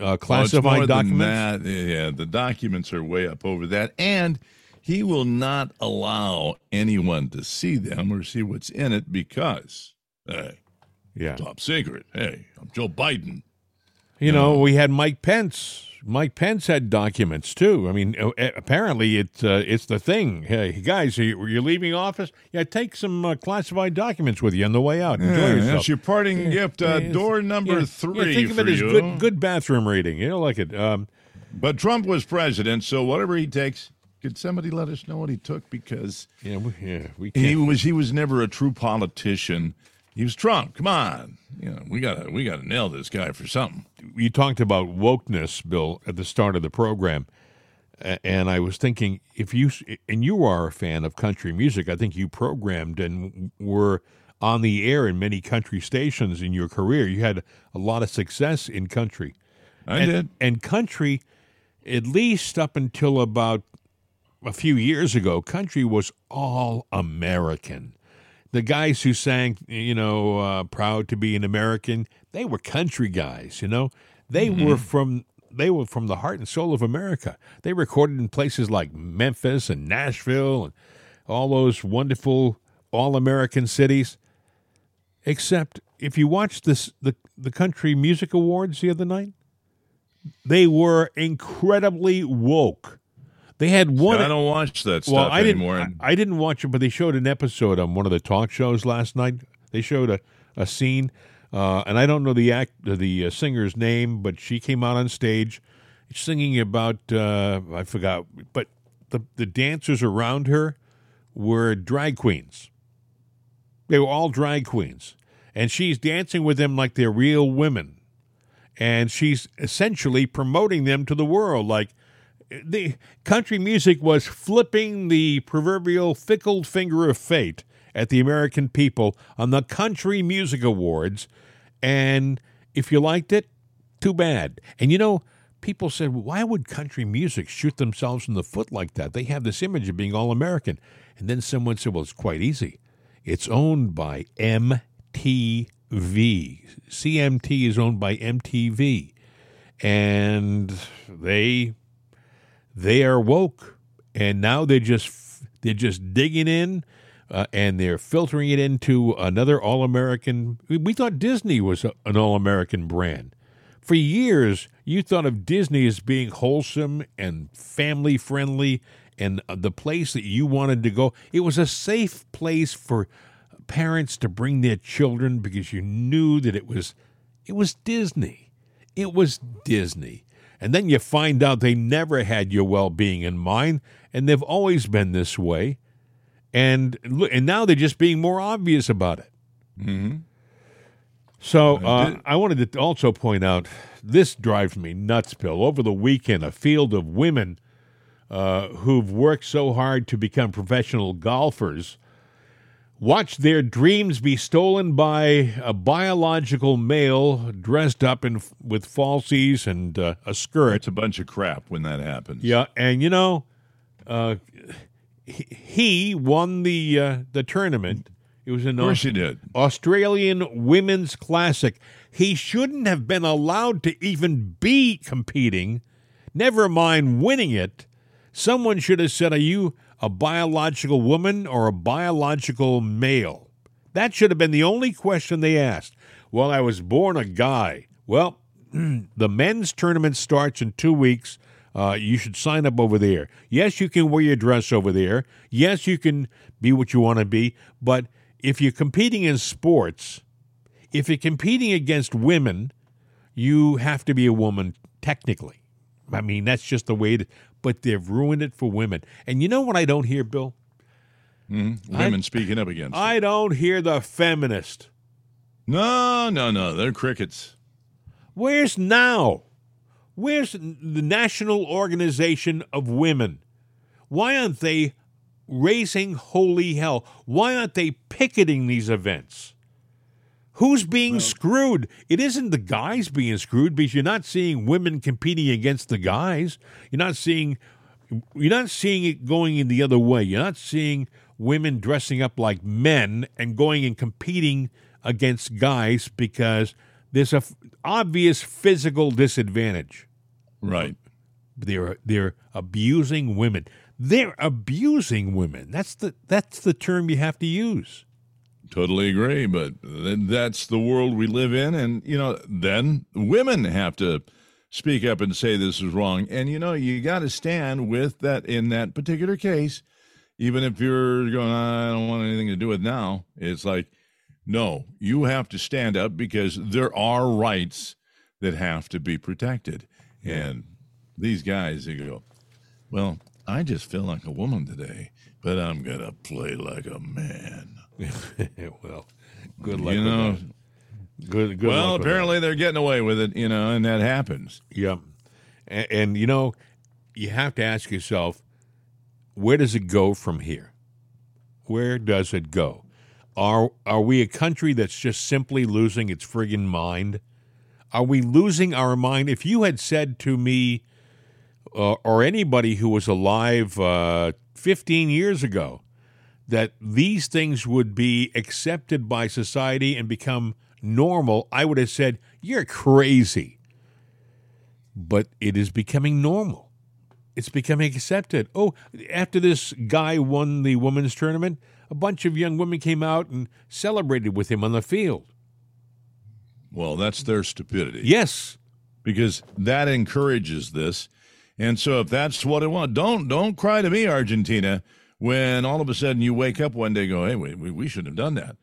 Speaker 1: uh, classified
Speaker 2: more than
Speaker 1: documents.
Speaker 2: that. Yeah, the documents are way up over that, and he will not allow anyone to see them or see what's in it because, hey,
Speaker 1: Yeah.
Speaker 2: Top secret. Hey, I'm Joe Biden.
Speaker 1: You know, we had Mike Pence. Mike Pence had documents too. I mean, uh, apparently it's uh, it's the thing. Hey, guys, are you, leaving office? Yeah, take some uh, classified documents with you on the way out. Enjoy
Speaker 2: Yeah,
Speaker 1: yourself.
Speaker 2: that's your parting gift. Uh,
Speaker 1: Yeah,
Speaker 2: door number
Speaker 1: yeah,
Speaker 2: three
Speaker 1: Yeah, think of it as
Speaker 2: you.
Speaker 1: good good bathroom reading. You know, like it. Um,
Speaker 2: But Trump was president, so whatever he takes, could somebody let us know what he took? Because
Speaker 1: yeah, we, yeah, we
Speaker 2: he was he was never a true politician. He was Trump. Come on, you know we gotta we gotta nail this guy for something.
Speaker 1: you talked about wokeness, Bill, at the start of the program, and I was thinking if you and you are a fan of country music, I think you programmed and were on the air in many country stations in your career. You had a lot of success in country.
Speaker 2: I
Speaker 1: and,
Speaker 2: did.
Speaker 1: And country, at least up until about a few years ago, country was all American. The guys who sang, you know, uh, proud to be an American, they were country guys. You know, they were from they were from the heart and soul of America. They recorded in places like Memphis and Nashville and all those wonderful all American cities. Except if you watched this the the country music awards the other night, they were incredibly woke. They had one.
Speaker 2: I don't watch that stuff
Speaker 1: well, I didn't.
Speaker 2: anymore.
Speaker 1: I, I didn't watch it, but they showed an episode on one of the talk shows last night. They showed a, a scene, uh, and I don't know the act the uh, singer's name, but she came out on stage singing about uh, I forgot, but the the dancers around her were drag queens. They were all drag queens, and she's dancing with them like they're real women, and she's essentially promoting them to the world. Like the country music was flipping the proverbial fickle finger of fate at the American people on the Country Music Awards, and if you liked it, too bad. And you know. People said, why would country music shoot themselves in the foot like that? They have this image of being all American. And then someone said, well, it's quite easy. It's owned by MTV. CMT is owned by MTV. And they they are woke. And now they're just they're just digging in uh, and they're filtering it into another all-American. We thought Disney was an all-American brand. For years, you thought of Disney as being wholesome and family friendly and the place that you wanted to go. It was a safe place for parents to bring their children because you knew that it was it was Disney. It was Disney. And then you find out they never had your well-being in mind and they've always been this way. And and now they're just being more obvious about it.
Speaker 2: mm-hmm.
Speaker 1: So uh, I wanted to also point out this drives me nuts, Bill. Over the weekend, a field of women uh, who've worked so hard to become professional golfers watched their dreams be stolen by a biological male dressed up in with falsies and uh, a skirt.
Speaker 2: It's a bunch of crap when that happens.
Speaker 1: Yeah, and you know, uh, he, won the uh, the tournament. It was an
Speaker 2: Of course you did.
Speaker 1: Australian Women's Classic. He shouldn't have been allowed to even be competing, never mind winning it. Someone should have said, Are you a biological woman or a biological male? That should have been the only question they asked. Well, I was born a guy. Well, the men's tournament starts in two weeks. Uh, you should sign up over there. Yes, you can wear your dress over there. Yes, you can be what you want to be. But if you're competing in sports, if you're competing against women, you have to be a woman technically. I mean, that's just the way it but they've ruined it for women. And you know what I don't hear, Bill?
Speaker 2: Mm-hmm. Women speaking up against.
Speaker 1: I
Speaker 2: it.
Speaker 1: don't hear the feminist.
Speaker 2: No, no, no. They're crickets.
Speaker 1: Where's now? Where's the National Organization of Women? Why aren't they raising holy hell? Why aren't they picketing these events? Who's being screwed? It isn't the guys being screwed because you're not seeing women competing against the guys. You're not seeing you're not seeing it going in the other way. You're not seeing women dressing up like men and going and competing against guys because there's a f- obvious physical disadvantage.
Speaker 2: Right.
Speaker 1: They're they're abusing women. They're abusing women. That's the that's the term you have to use.
Speaker 2: Totally agree, but that's the world we live in, and you know, then women have to speak up and say this is wrong, and you know, you got to stand with that in that particular case, even if you're going, I don't want anything to do with now. It's like, no, you have to stand up because there are rights that have to be protected, and these guys, they go, well, I just feel like a woman today, but I'm gonna play like a man.
Speaker 1: well, good luck.
Speaker 2: you know,
Speaker 1: good. Good.
Speaker 2: well, apparently they're getting away with it, you know, and that happens.
Speaker 1: Yep. And, and you know, you have to ask yourself, where does it go from here? Where does it go? Are are we a country that's just simply losing its friggin' mind? Are we losing our mind? If you had said to me, uh, or anybody who was alive uh, 15 years ago, that these things would be accepted by society and become normal, I would have said, You're crazy. But it is becoming normal. It's becoming accepted. Oh, after this guy won the women's tournament, a bunch of young women came out and celebrated with him on the field.
Speaker 2: Well, that's their stupidity.
Speaker 1: Yes.
Speaker 2: because that encourages this. And so if that's what it wants, don't don't cry to me, Argentina, when all of a sudden you wake up one day and go, hey, we, we, we shouldn't have done that.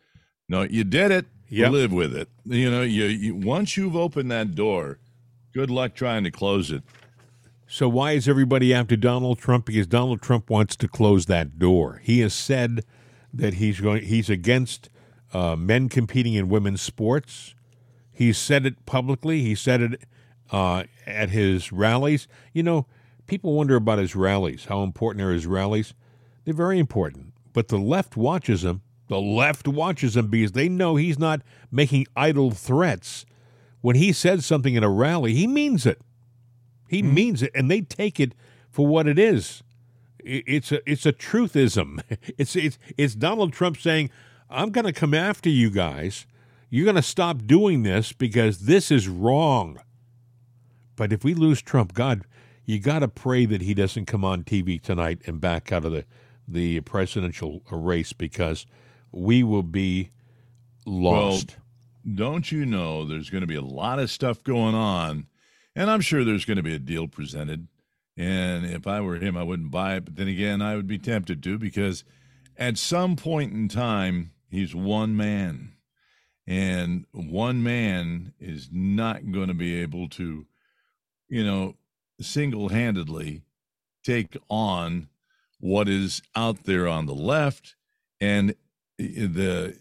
Speaker 2: No, you did it.
Speaker 1: Yep.
Speaker 2: Live with it. You know, you, you once you've opened that door, good luck trying to close it.
Speaker 1: So why is everybody after Donald Trump? Because Donald Trump wants to close that door. He has said that he's going. He's against uh, men competing in women's sports. He said it publicly. He said it uh, at his rallies. You know, people wonder about his rallies. How important are his rallies? They're very important. But the left watches him. The left watches him because they know he's not making idle threats. When he says something in a rally, he means it. He hmm. means it, and they take it for what it is. It's a it's a truthism. It's it's it's Donald Trump saying, "I'm going to come after you guys. You're going to stop doing this because this is wrong." But if we lose Trump, God, you got to pray that he doesn't come on TV tonight and back out of the the presidential race because we will be lost.
Speaker 2: Don't you know there's going to be a lot of stuff going on, and I'm sure there's going to be a deal presented. And if I were him, I wouldn't buy it. But then again, I would be tempted to because at some point in time, he's one man. And one man is not going to be able to, you know, single handedly take on what is out there on the left and the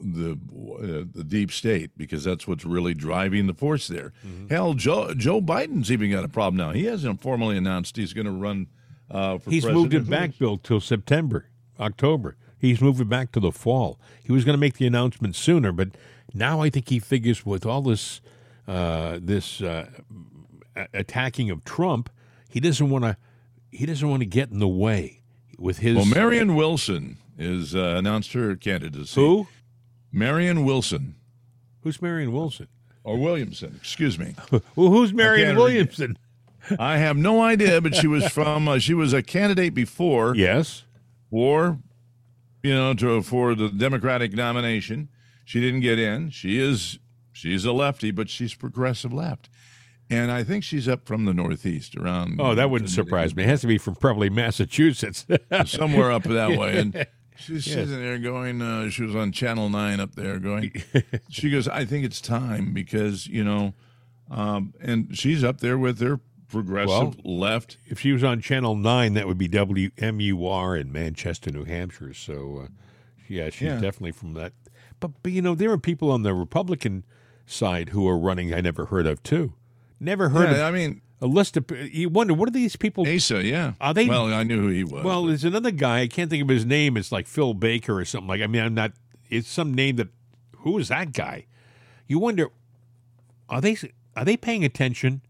Speaker 2: the uh, the deep state because that's what's really driving the force there. Hell, Joe Joe Biden's even got a problem now. He hasn't formally announced he's going to run uh, for
Speaker 1: He's moved it back, Bill, till September, October. He's moved it back to the fall. He was going to make the announcement sooner, but now I think he figures with all this uh, this uh, attacking of Trump, he doesn't want to he doesn't want to get in the way with his
Speaker 2: Well, Marion Wilson is uh, announced her candidacy.
Speaker 1: who
Speaker 2: Marion Wilson
Speaker 1: who's Marion Wilson?
Speaker 2: or Williamson? Excuse me.
Speaker 1: Well, who's Marion
Speaker 2: can't read it.
Speaker 1: Williamson?
Speaker 2: I have no idea, but she was from uh, she was a candidate before
Speaker 1: Yes,
Speaker 2: for you know to for the Democratic nomination. She didn't get in. She is she's a lefty, but she's progressive left. And I think she's up from the Northeast around.
Speaker 1: Oh, that wouldn't surprise me. It has to be from probably Massachusetts.
Speaker 2: somewhere up that way. And she's sitting there going, uh, she was on Channel 9 up there going, she goes, I think it's time because, you know, um, and she's up there with her progressive left.
Speaker 1: if she was on Channel 9, that would be WMUR in Manchester, New Hampshire. So, uh, yeah, she's
Speaker 2: Yeah.
Speaker 1: definitely from that. But, but, you know, there are people on the Republican side who are running I never heard of, too. Never heard
Speaker 2: Yeah,
Speaker 1: of
Speaker 2: I mean,
Speaker 1: a list of. You wonder, what are these people?
Speaker 2: Asa, yeah.
Speaker 1: Are they-
Speaker 2: Well, I knew who he was.
Speaker 1: Well, there's another guy. I can't think of his name. It's like Phil Baker or something like. I mean, I'm not. It's some name that. Who is that guy? You wonder. Are they are they paying attention?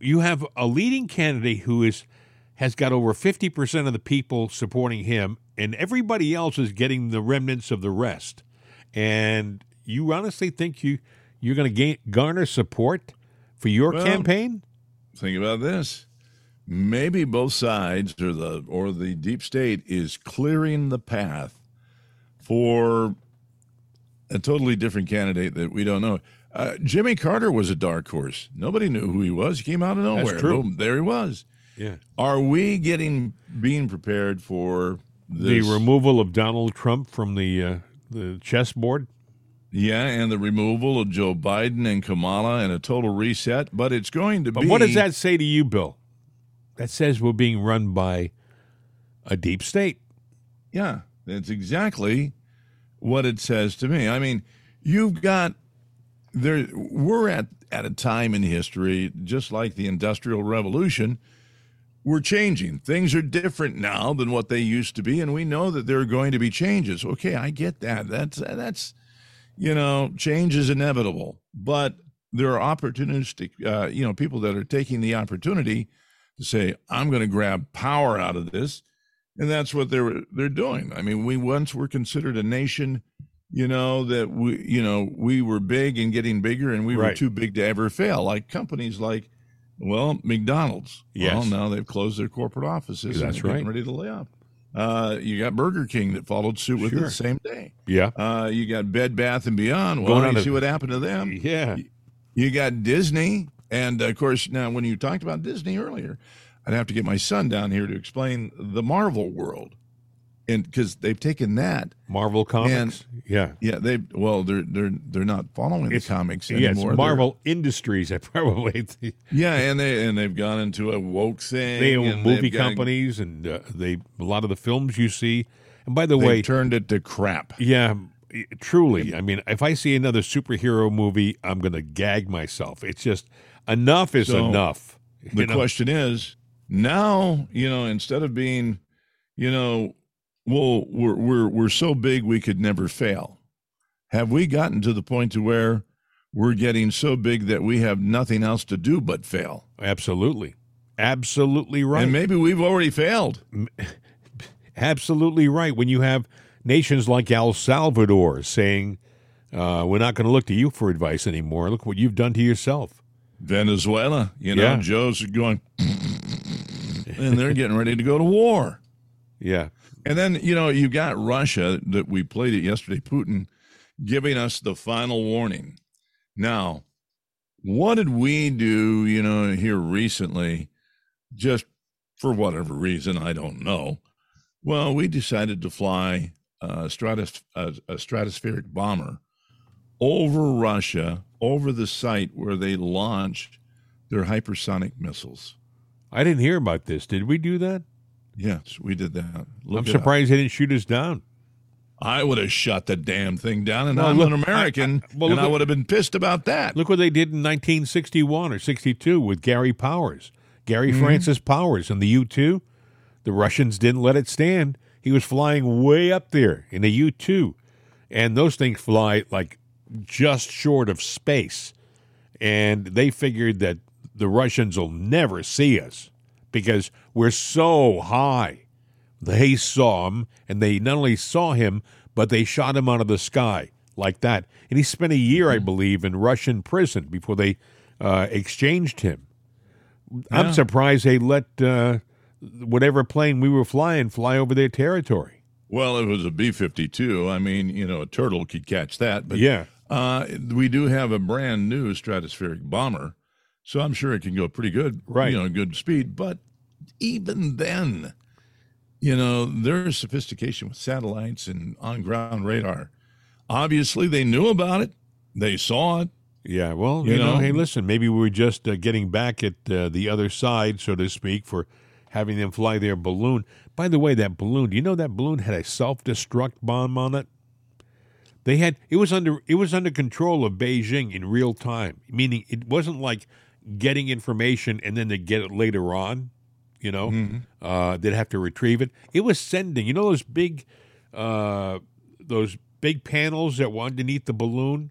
Speaker 1: You have a leading candidate who is has got over fifty percent of the people supporting him, and everybody else is getting the remnants of the rest. And you honestly think you you're going to garner support for your
Speaker 2: Well,
Speaker 1: campaign?
Speaker 2: think about this. Maybe both sides or the or the deep state is clearing the path for a totally different candidate that we don't know. Uh, Jimmy Carter was a dark horse. Nobody knew who he was. He came out of nowhere.
Speaker 1: That's true.
Speaker 2: Boom, there he was.
Speaker 1: Yeah.
Speaker 2: Are we getting being prepared for
Speaker 1: The removal of Donald Trump from the uh, the chessboard.
Speaker 2: Yeah, and the removal of Joe Biden and Kamala and a total reset. But it's going to
Speaker 1: But
Speaker 2: be.
Speaker 1: what does that say to you, Bill? That says we're being run by a deep state.
Speaker 2: Yeah, that's exactly what it says to me. I mean, you've got there. We're at at a time in history, just like the Industrial Revolution. We're changing. Things are different now than what they used to be, and we know that there are going to be changes. Okay, I get that. That's that's you know, change is inevitable, but there are opportunistic, uh, you know, people that are taking the opportunity to say, "I'm going to grab power out of this." and that's what they're they're doing. I mean, we once were considered a nation, you know, that we you know we were big and getting bigger, and we were too big to ever fail. Like companies like, well, McDonald's.
Speaker 1: Yes.
Speaker 2: Well, now they've closed their corporate offices.
Speaker 1: That's
Speaker 2: they're getting
Speaker 1: right.
Speaker 2: Ready to lay off. Uh, you got Burger King that followed suit with it the same day.
Speaker 1: Yeah.
Speaker 2: Uh, you got Bed Bath and Beyond. Well,
Speaker 1: Going
Speaker 2: you see what happened to them.
Speaker 1: Yeah.
Speaker 2: You got Disney, and of course, now when you talked about Disney earlier, I'd have to get my son down here to explain the Marvel world, and because they've taken that,
Speaker 1: Marvel Comics. yeah.
Speaker 2: yeah, they well, they're they're they're not following
Speaker 1: It's
Speaker 2: the comics anymore. They're-
Speaker 1: Marvel Industries. I probably
Speaker 2: yeah, and they and they've gone into a woke thing.
Speaker 1: they own movie companies, and uh, they a lot of the films you see. And by the way,
Speaker 2: turned it to crap.
Speaker 1: yeah, truly. I mean, if I see another superhero movie, I'm going to gag myself. It's just enough is
Speaker 2: So,
Speaker 1: enough.
Speaker 2: The
Speaker 1: know?
Speaker 2: question is now, you know, instead of being, you know, well, we're we're we're so big we could never fail. Have we gotten to the point to where we're getting so big that we have nothing else to do but fail?
Speaker 1: Absolutely, absolutely right.
Speaker 2: And maybe we've already failed.
Speaker 1: absolutely right. When you have nations like El Salvador saying, uh, "We're not going to look to you for advice anymore. Look what you've done to yourself."
Speaker 2: Venezuela, you know,
Speaker 1: Yeah.
Speaker 2: Joe's going, and they're getting ready to go to war.
Speaker 1: Yeah,
Speaker 2: And then, you know, you got Russia that we played it yesterday, Putin giving us the final warning. Now, what did we do, you know, here recently, just for whatever reason, I don't know. Well, we decided to fly a, stratos- a, a stratospheric bomber over Russia, over the site where they launched their hypersonic missiles.
Speaker 1: I didn't hear about this. Did we do that?
Speaker 2: Yes, we did that. Look
Speaker 1: I'm
Speaker 2: it up.
Speaker 1: surprised they didn't shoot us down.
Speaker 2: I would have shut the damn thing down, and
Speaker 1: Well,
Speaker 2: I'm
Speaker 1: look,
Speaker 2: an American,
Speaker 1: I- I- well,
Speaker 2: and I would have been pissed about that.
Speaker 1: Look what they did in 1961 or 62 with Gary Powers, Gary
Speaker 2: Mm-hmm.
Speaker 1: Francis Powers, and the U 2. The Russians didn't let it stand. He was flying way up there in a U 2. And those things fly like just short of space. And they figured that the Russians will never see us because we're so high. They saw him, and they not only saw him, but they shot him out of the sky like that. And he spent a year, I believe, in Russian prison before they uh, exchanged him. I'm
Speaker 2: Yeah.
Speaker 1: surprised they let uh, whatever plane we were flying fly over their territory.
Speaker 2: Well, it was a B 52. I mean, you know, a turtle could catch that. But
Speaker 1: yeah,
Speaker 2: uh, we do have a brand new stratospheric bomber, so I'm sure it can go pretty good,
Speaker 1: Right.
Speaker 2: You know, good speed. But even then, you know, there's sophistication with satellites and on ground radar. Obviously, they knew about it, they saw it.
Speaker 1: yeah. Well, you,
Speaker 2: You
Speaker 1: know,
Speaker 2: know?
Speaker 1: hey, listen, maybe we're just uh, getting back at uh, the other side, so to speak, for having them fly their balloon. By the way, that balloon, do you know that balloon had a self-destruct bomb on it? They had it was under it was under control of Beijing in real time, meaning it wasn't like getting information and then they get it later on. You know, uh, they'd have to retrieve it. It was sending. You know those big, uh, those big panels that were underneath the balloon.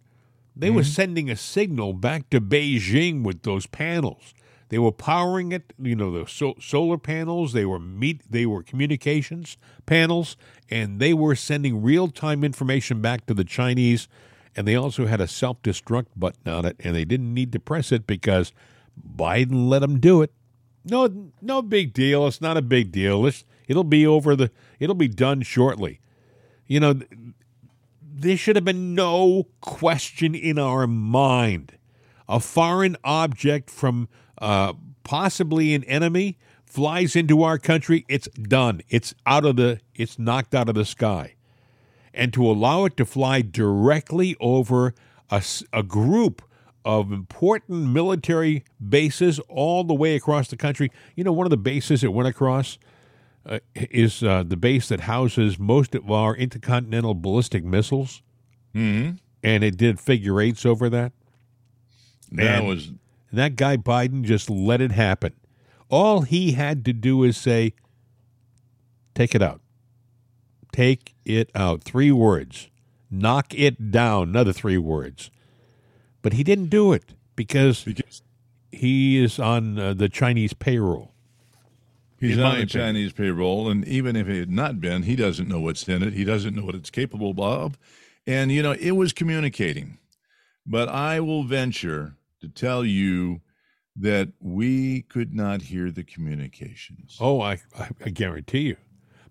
Speaker 1: They were sending a signal back to Beijing with those panels. They were powering it. You know the so- solar panels. They were meet. They were communications panels, and they were sending real time information back to the Chinese. And they also had a self destruct button on it, and they didn't need to press it because Biden let them do it. No, no big deal. It's not a big deal. It's, it'll be over the. It'll be done shortly. You know, there should have been no question in our mind. A foreign object from uh, possibly an enemy flies into our country, it's done. It's out of the it's knocked out of the sky. And to allow it to fly directly over a, a group of important military bases all the way across the country. You know, one of the bases it went across uh, is uh, the base that houses most of our intercontinental ballistic missiles.
Speaker 2: Mhm.
Speaker 1: And it did figure eights over that.
Speaker 2: That
Speaker 1: And-
Speaker 2: was
Speaker 1: And that guy Biden just let it happen. All he had to do is say, take it out. Take it out. Three words. Knock it down. Another three words. But he didn't do it because
Speaker 2: because
Speaker 1: he is on uh, the Chinese payroll.
Speaker 2: he's on the. Chinese payroll, and even if it had not been, he doesn't know what's in it. He doesn't know what it's capable of, and you know it was communicating. But I will venture to tell you that we could not hear the communications.
Speaker 1: Oh, I, I, I guarantee you.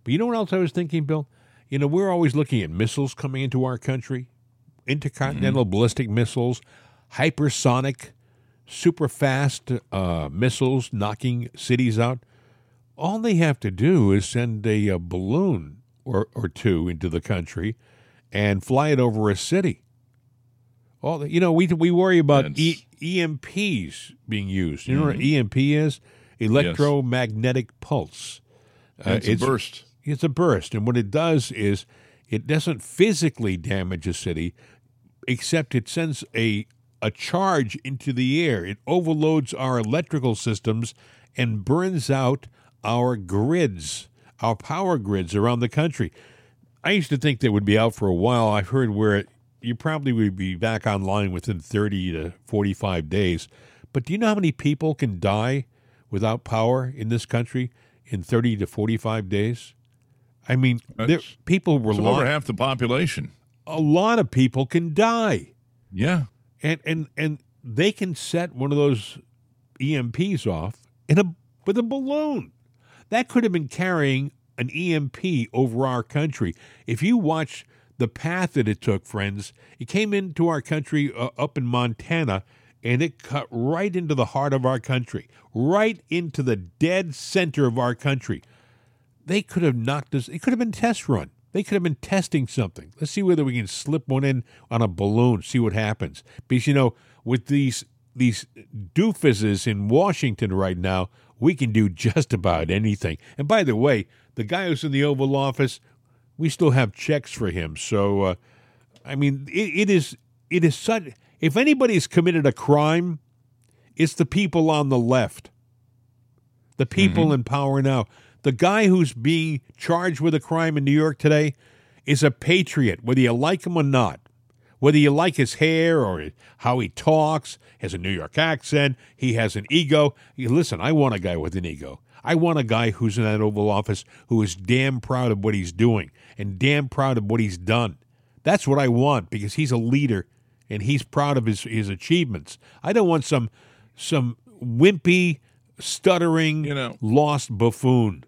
Speaker 1: But you know what else I was thinking, Bill? You know, we're always looking at missiles coming into our country, intercontinental ballistic missiles, hypersonic, super fast uh, missiles knocking cities out. All they have to do is send a, uh balloon or, or two into the country and fly it over a city. All the, you know, we we worry about e, EMPs being used. You know what an EMP is? Electromagnetic pulse. Uh,
Speaker 2: it's, a burst.
Speaker 1: It's a burst, and what it does is it doesn't physically damage a city, except it sends a a charge into the air. It overloads our electrical systems and burns out our grids, our power grids around the country. I used to think they would be out for a while. I've heard where you probably would be back online within 30 to 45 days. But do you know how many people can die without power in this country in 30 to 45 days? I mean, there, people were
Speaker 2: over half the population.
Speaker 1: A lot of people can die.
Speaker 2: Yeah.
Speaker 1: And and and they can set one of those EMPs off in a with a balloon. That could have been carrying an EMP over our country. If you watch the path that it took, friends, it came into our country uh, up in Montana and it cut right into the heart of our country, right into the dead center of our country. They could have knocked us. It could have been test run. They could have been testing something. Let's see whether we can slip one in on a balloon, see what happens. Because you know, with these these doofuses in Washington right now, we can do just about anything. And by the way, the guy who's in the Oval Office, we still have checks for him. So, uh, I mean, it, it is it is such. If anybody's committed a crime, it's the people on the left, the people in power now. The guy who's being charged with a crime in New York today is a patriot, whether you like him or not. Whether you like his hair or how he talks, has a New York accent, he has an ego. Listen, I want a guy with an ego. I want a guy who's in that Oval Office who is damn proud of what he's doing and damn proud of what he's done. That's what I want because he's a leader and he's proud of his, his achievements. I don't want some some wimpy, stuttering,
Speaker 2: You know-
Speaker 1: lost buffoon.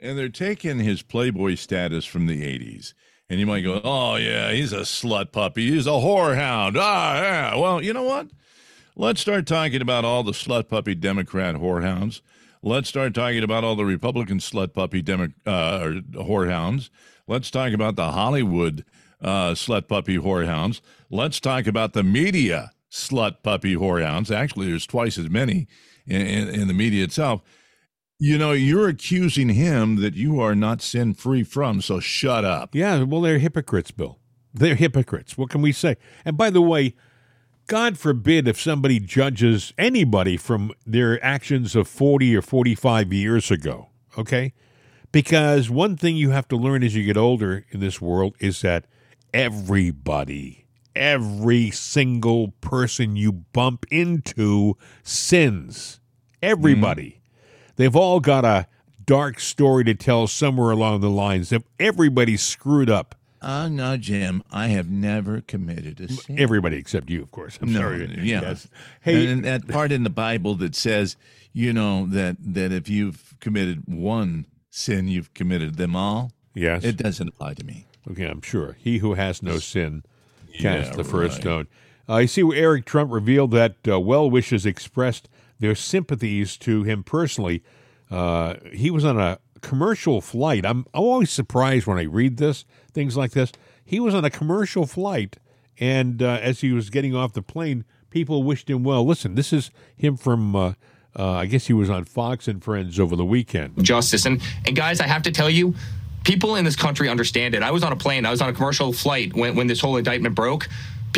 Speaker 2: And they're taking his Playboy status from the 80s. And you might go, oh, yeah, he's a slut puppy. He's a whorehound. Ah, yeah. Well, you know what? Let's start talking about all the slut puppy Democrat whorehounds. Let's start talking about all the Republican slut puppy Demo- uh, or whorehounds. Let's talk about the Hollywood uh, slut puppy whorehounds. Let's talk about the media slut puppy whorehounds. Actually, there's twice as many in, in, in the media itself. You know, you're accusing him that you are not sin free from, so shut up.
Speaker 1: Yeah, well, they're hypocrites, Bill. They're hypocrites. What can we say? And by the way, God forbid if somebody judges anybody from their actions of 40 or 45 years ago, okay? Because one thing you have to learn as you get older in this world is that everybody, every single person you bump into sins. Everybody. They've all got a dark story to tell somewhere along the lines. Everybody's screwed up,
Speaker 2: Oh, no, Jim, I have never committed a sin.
Speaker 1: everybody except you, of course. I'm
Speaker 2: No,
Speaker 1: sorry.
Speaker 2: yeah.
Speaker 1: Yes. Hey,
Speaker 2: and that part in the Bible that says, you know, that that if you've committed one sin, you've committed them all.
Speaker 1: yes.
Speaker 2: It doesn't apply to me.
Speaker 1: Okay, I'm sure. He who has no sin cast
Speaker 2: Yeah,
Speaker 1: the first
Speaker 2: right.
Speaker 1: stone. Uh, I see where Eric Trump revealed that uh, well wishes expressed their sympathies to him personally. Uh, he was on a commercial flight. I'm, I'm always surprised when I read this, things like this. He was on a commercial flight, and uh, as he was getting off the plane, people wished him well. Listen, this is him from, uh, uh, I guess he was on Fox and Friends over the weekend.
Speaker 6: justice. And and guys, I have to tell you, people in this country understand it. I was on a plane, I was on a commercial flight when, when this whole indictment broke.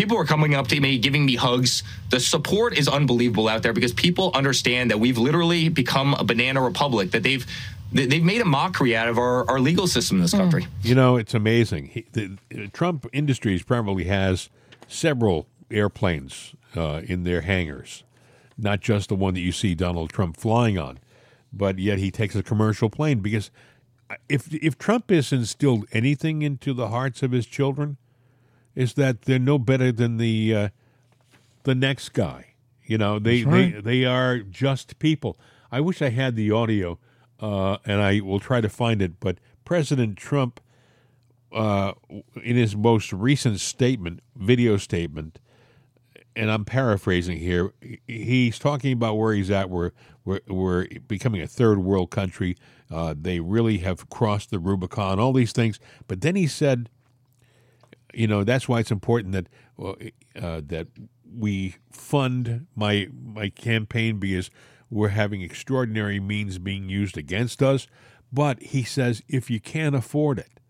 Speaker 6: People are coming up to me, giving me hugs. The support is unbelievable out there because people understand that we've literally become a banana republic. That they've they- they've made a mockery out of our, our legal system in this country.
Speaker 1: You know, it's amazing. He, the, Trump Industries probably has several airplanes uh, in their hangars, not just the one that you see Donald Trump flying on, but yet he takes a commercial plane because uh, if if Trump has instilled anything into the hearts of his children, is that they're no better than the uh, the next guy. You know, they, they they are just people. I wish I had the audio, uh, and I will try to find it. But President Trump, uh, in his most recent statement, video statement, and I'm paraphrasing here, he's talking about where he's at. We're we're, we're becoming a third world country. Uh, they really have crossed the Rubicon. All these things, but then he said you know that's why it's important that uh, that we fund my my campaign because we're having extraordinary means being used against us. But he says if you can't afford it,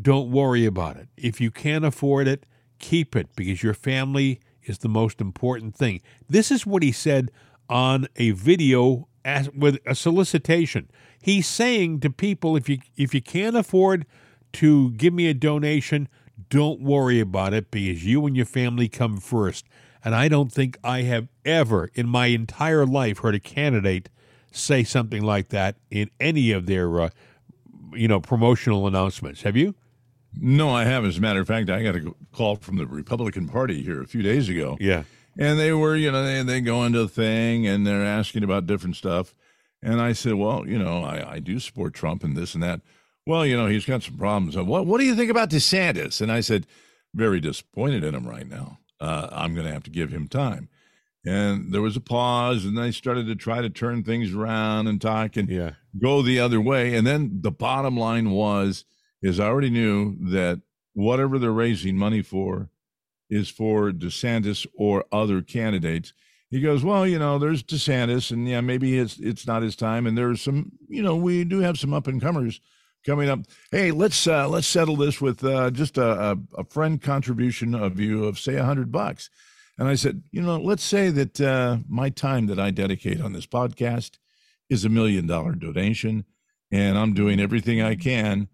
Speaker 1: don't worry about it. If you can't afford it, keep it because your family is the most important thing. This is what he said on a video as, with a solicitation. He's saying to people if you if you can't afford to give me a donation, don't worry about it because you and your family come first. And I don't think I have ever in my entire life heard a candidate say something like that in any of their uh, you know promotional announcements. Have you?
Speaker 2: No, I haven't. As a matter of fact, I got a call from the Republican Party here a few days ago.
Speaker 1: Yeah.
Speaker 2: And they were, you know, they, they go into the thing and they're asking about different stuff. And I said, well, you know, I, I do support Trump and this and that. Well, you know, he's got some problems. What, what do you think about DeSantis? And I said, very disappointed in him right now. Uh, I'm going to have to give him time. And there was a pause, and they started to try to turn things around and talk and
Speaker 1: Yeah.
Speaker 2: go the other way. And then the bottom line was, is I already knew that whatever they're raising money for is for DeSantis or other candidates. He goes, well, you know, there's DeSantis, and yeah, maybe it's it's not his time, and there's some, you know, we do have some up and comers coming up. Hey, let's uh, let's settle this with uh, just a, a, friend contribution of you of say a hundred bucks. And I said, you know, let's say that uh, my time that I dedicate on this podcast is a million dollar donation, and I'm doing everything I can,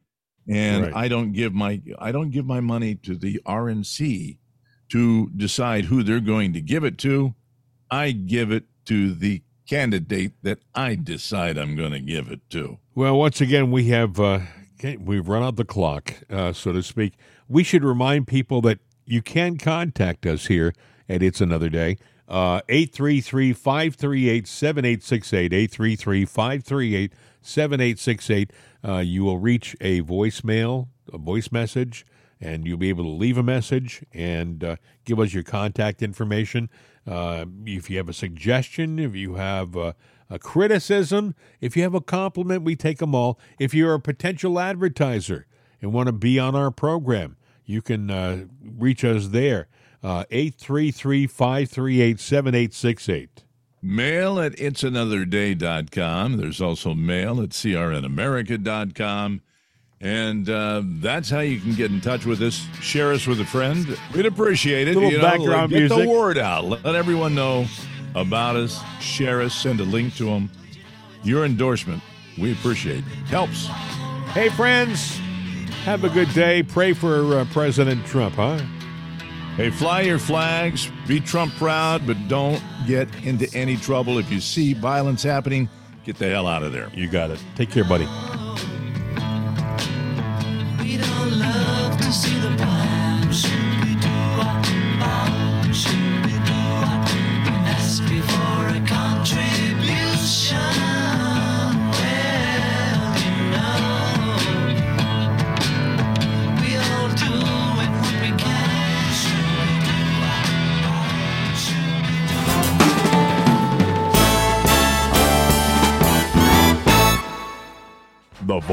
Speaker 2: and
Speaker 1: Right.
Speaker 2: I don't give my I don't give my money to the RNC to decide who they're going to give it to. I give it to the candidate that I decide I'm going to give it to.
Speaker 1: Well, once again, we have uh, we've run out the clock, uh, so to speak. We should remind people that you can contact us here at It's Another Day. Uh, 833 538 7868. 833 538 7868. Uh, You will reach a voicemail, a voice message, and you'll be able to leave a message and uh, give us your contact information. Uh, if you have a suggestion, if you have uh, a criticism, if you have a compliment, we take them all. If you're a potential advertiser and want to be on our program, you can uh, reach us there. Uh, 833 538 7868.
Speaker 2: Mail at it'sanotherday.com. There's also mail at crnamerica.com. And uh, that's how you can get in touch with us. Share us with a friend. We'd appreciate it.
Speaker 1: Little
Speaker 2: you know,
Speaker 1: background
Speaker 2: get
Speaker 1: music.
Speaker 2: the word out. Let everyone know about us. Share us. Send a link to them. Your endorsement, we appreciate. It. Helps.
Speaker 1: Hey, friends, have a good day. Pray for uh, President Trump, huh?
Speaker 2: Hey, fly your flags, be Trump proud, but don't get into any trouble. If you see violence happening, get the hell out of there.
Speaker 1: You got it. Take care, buddy.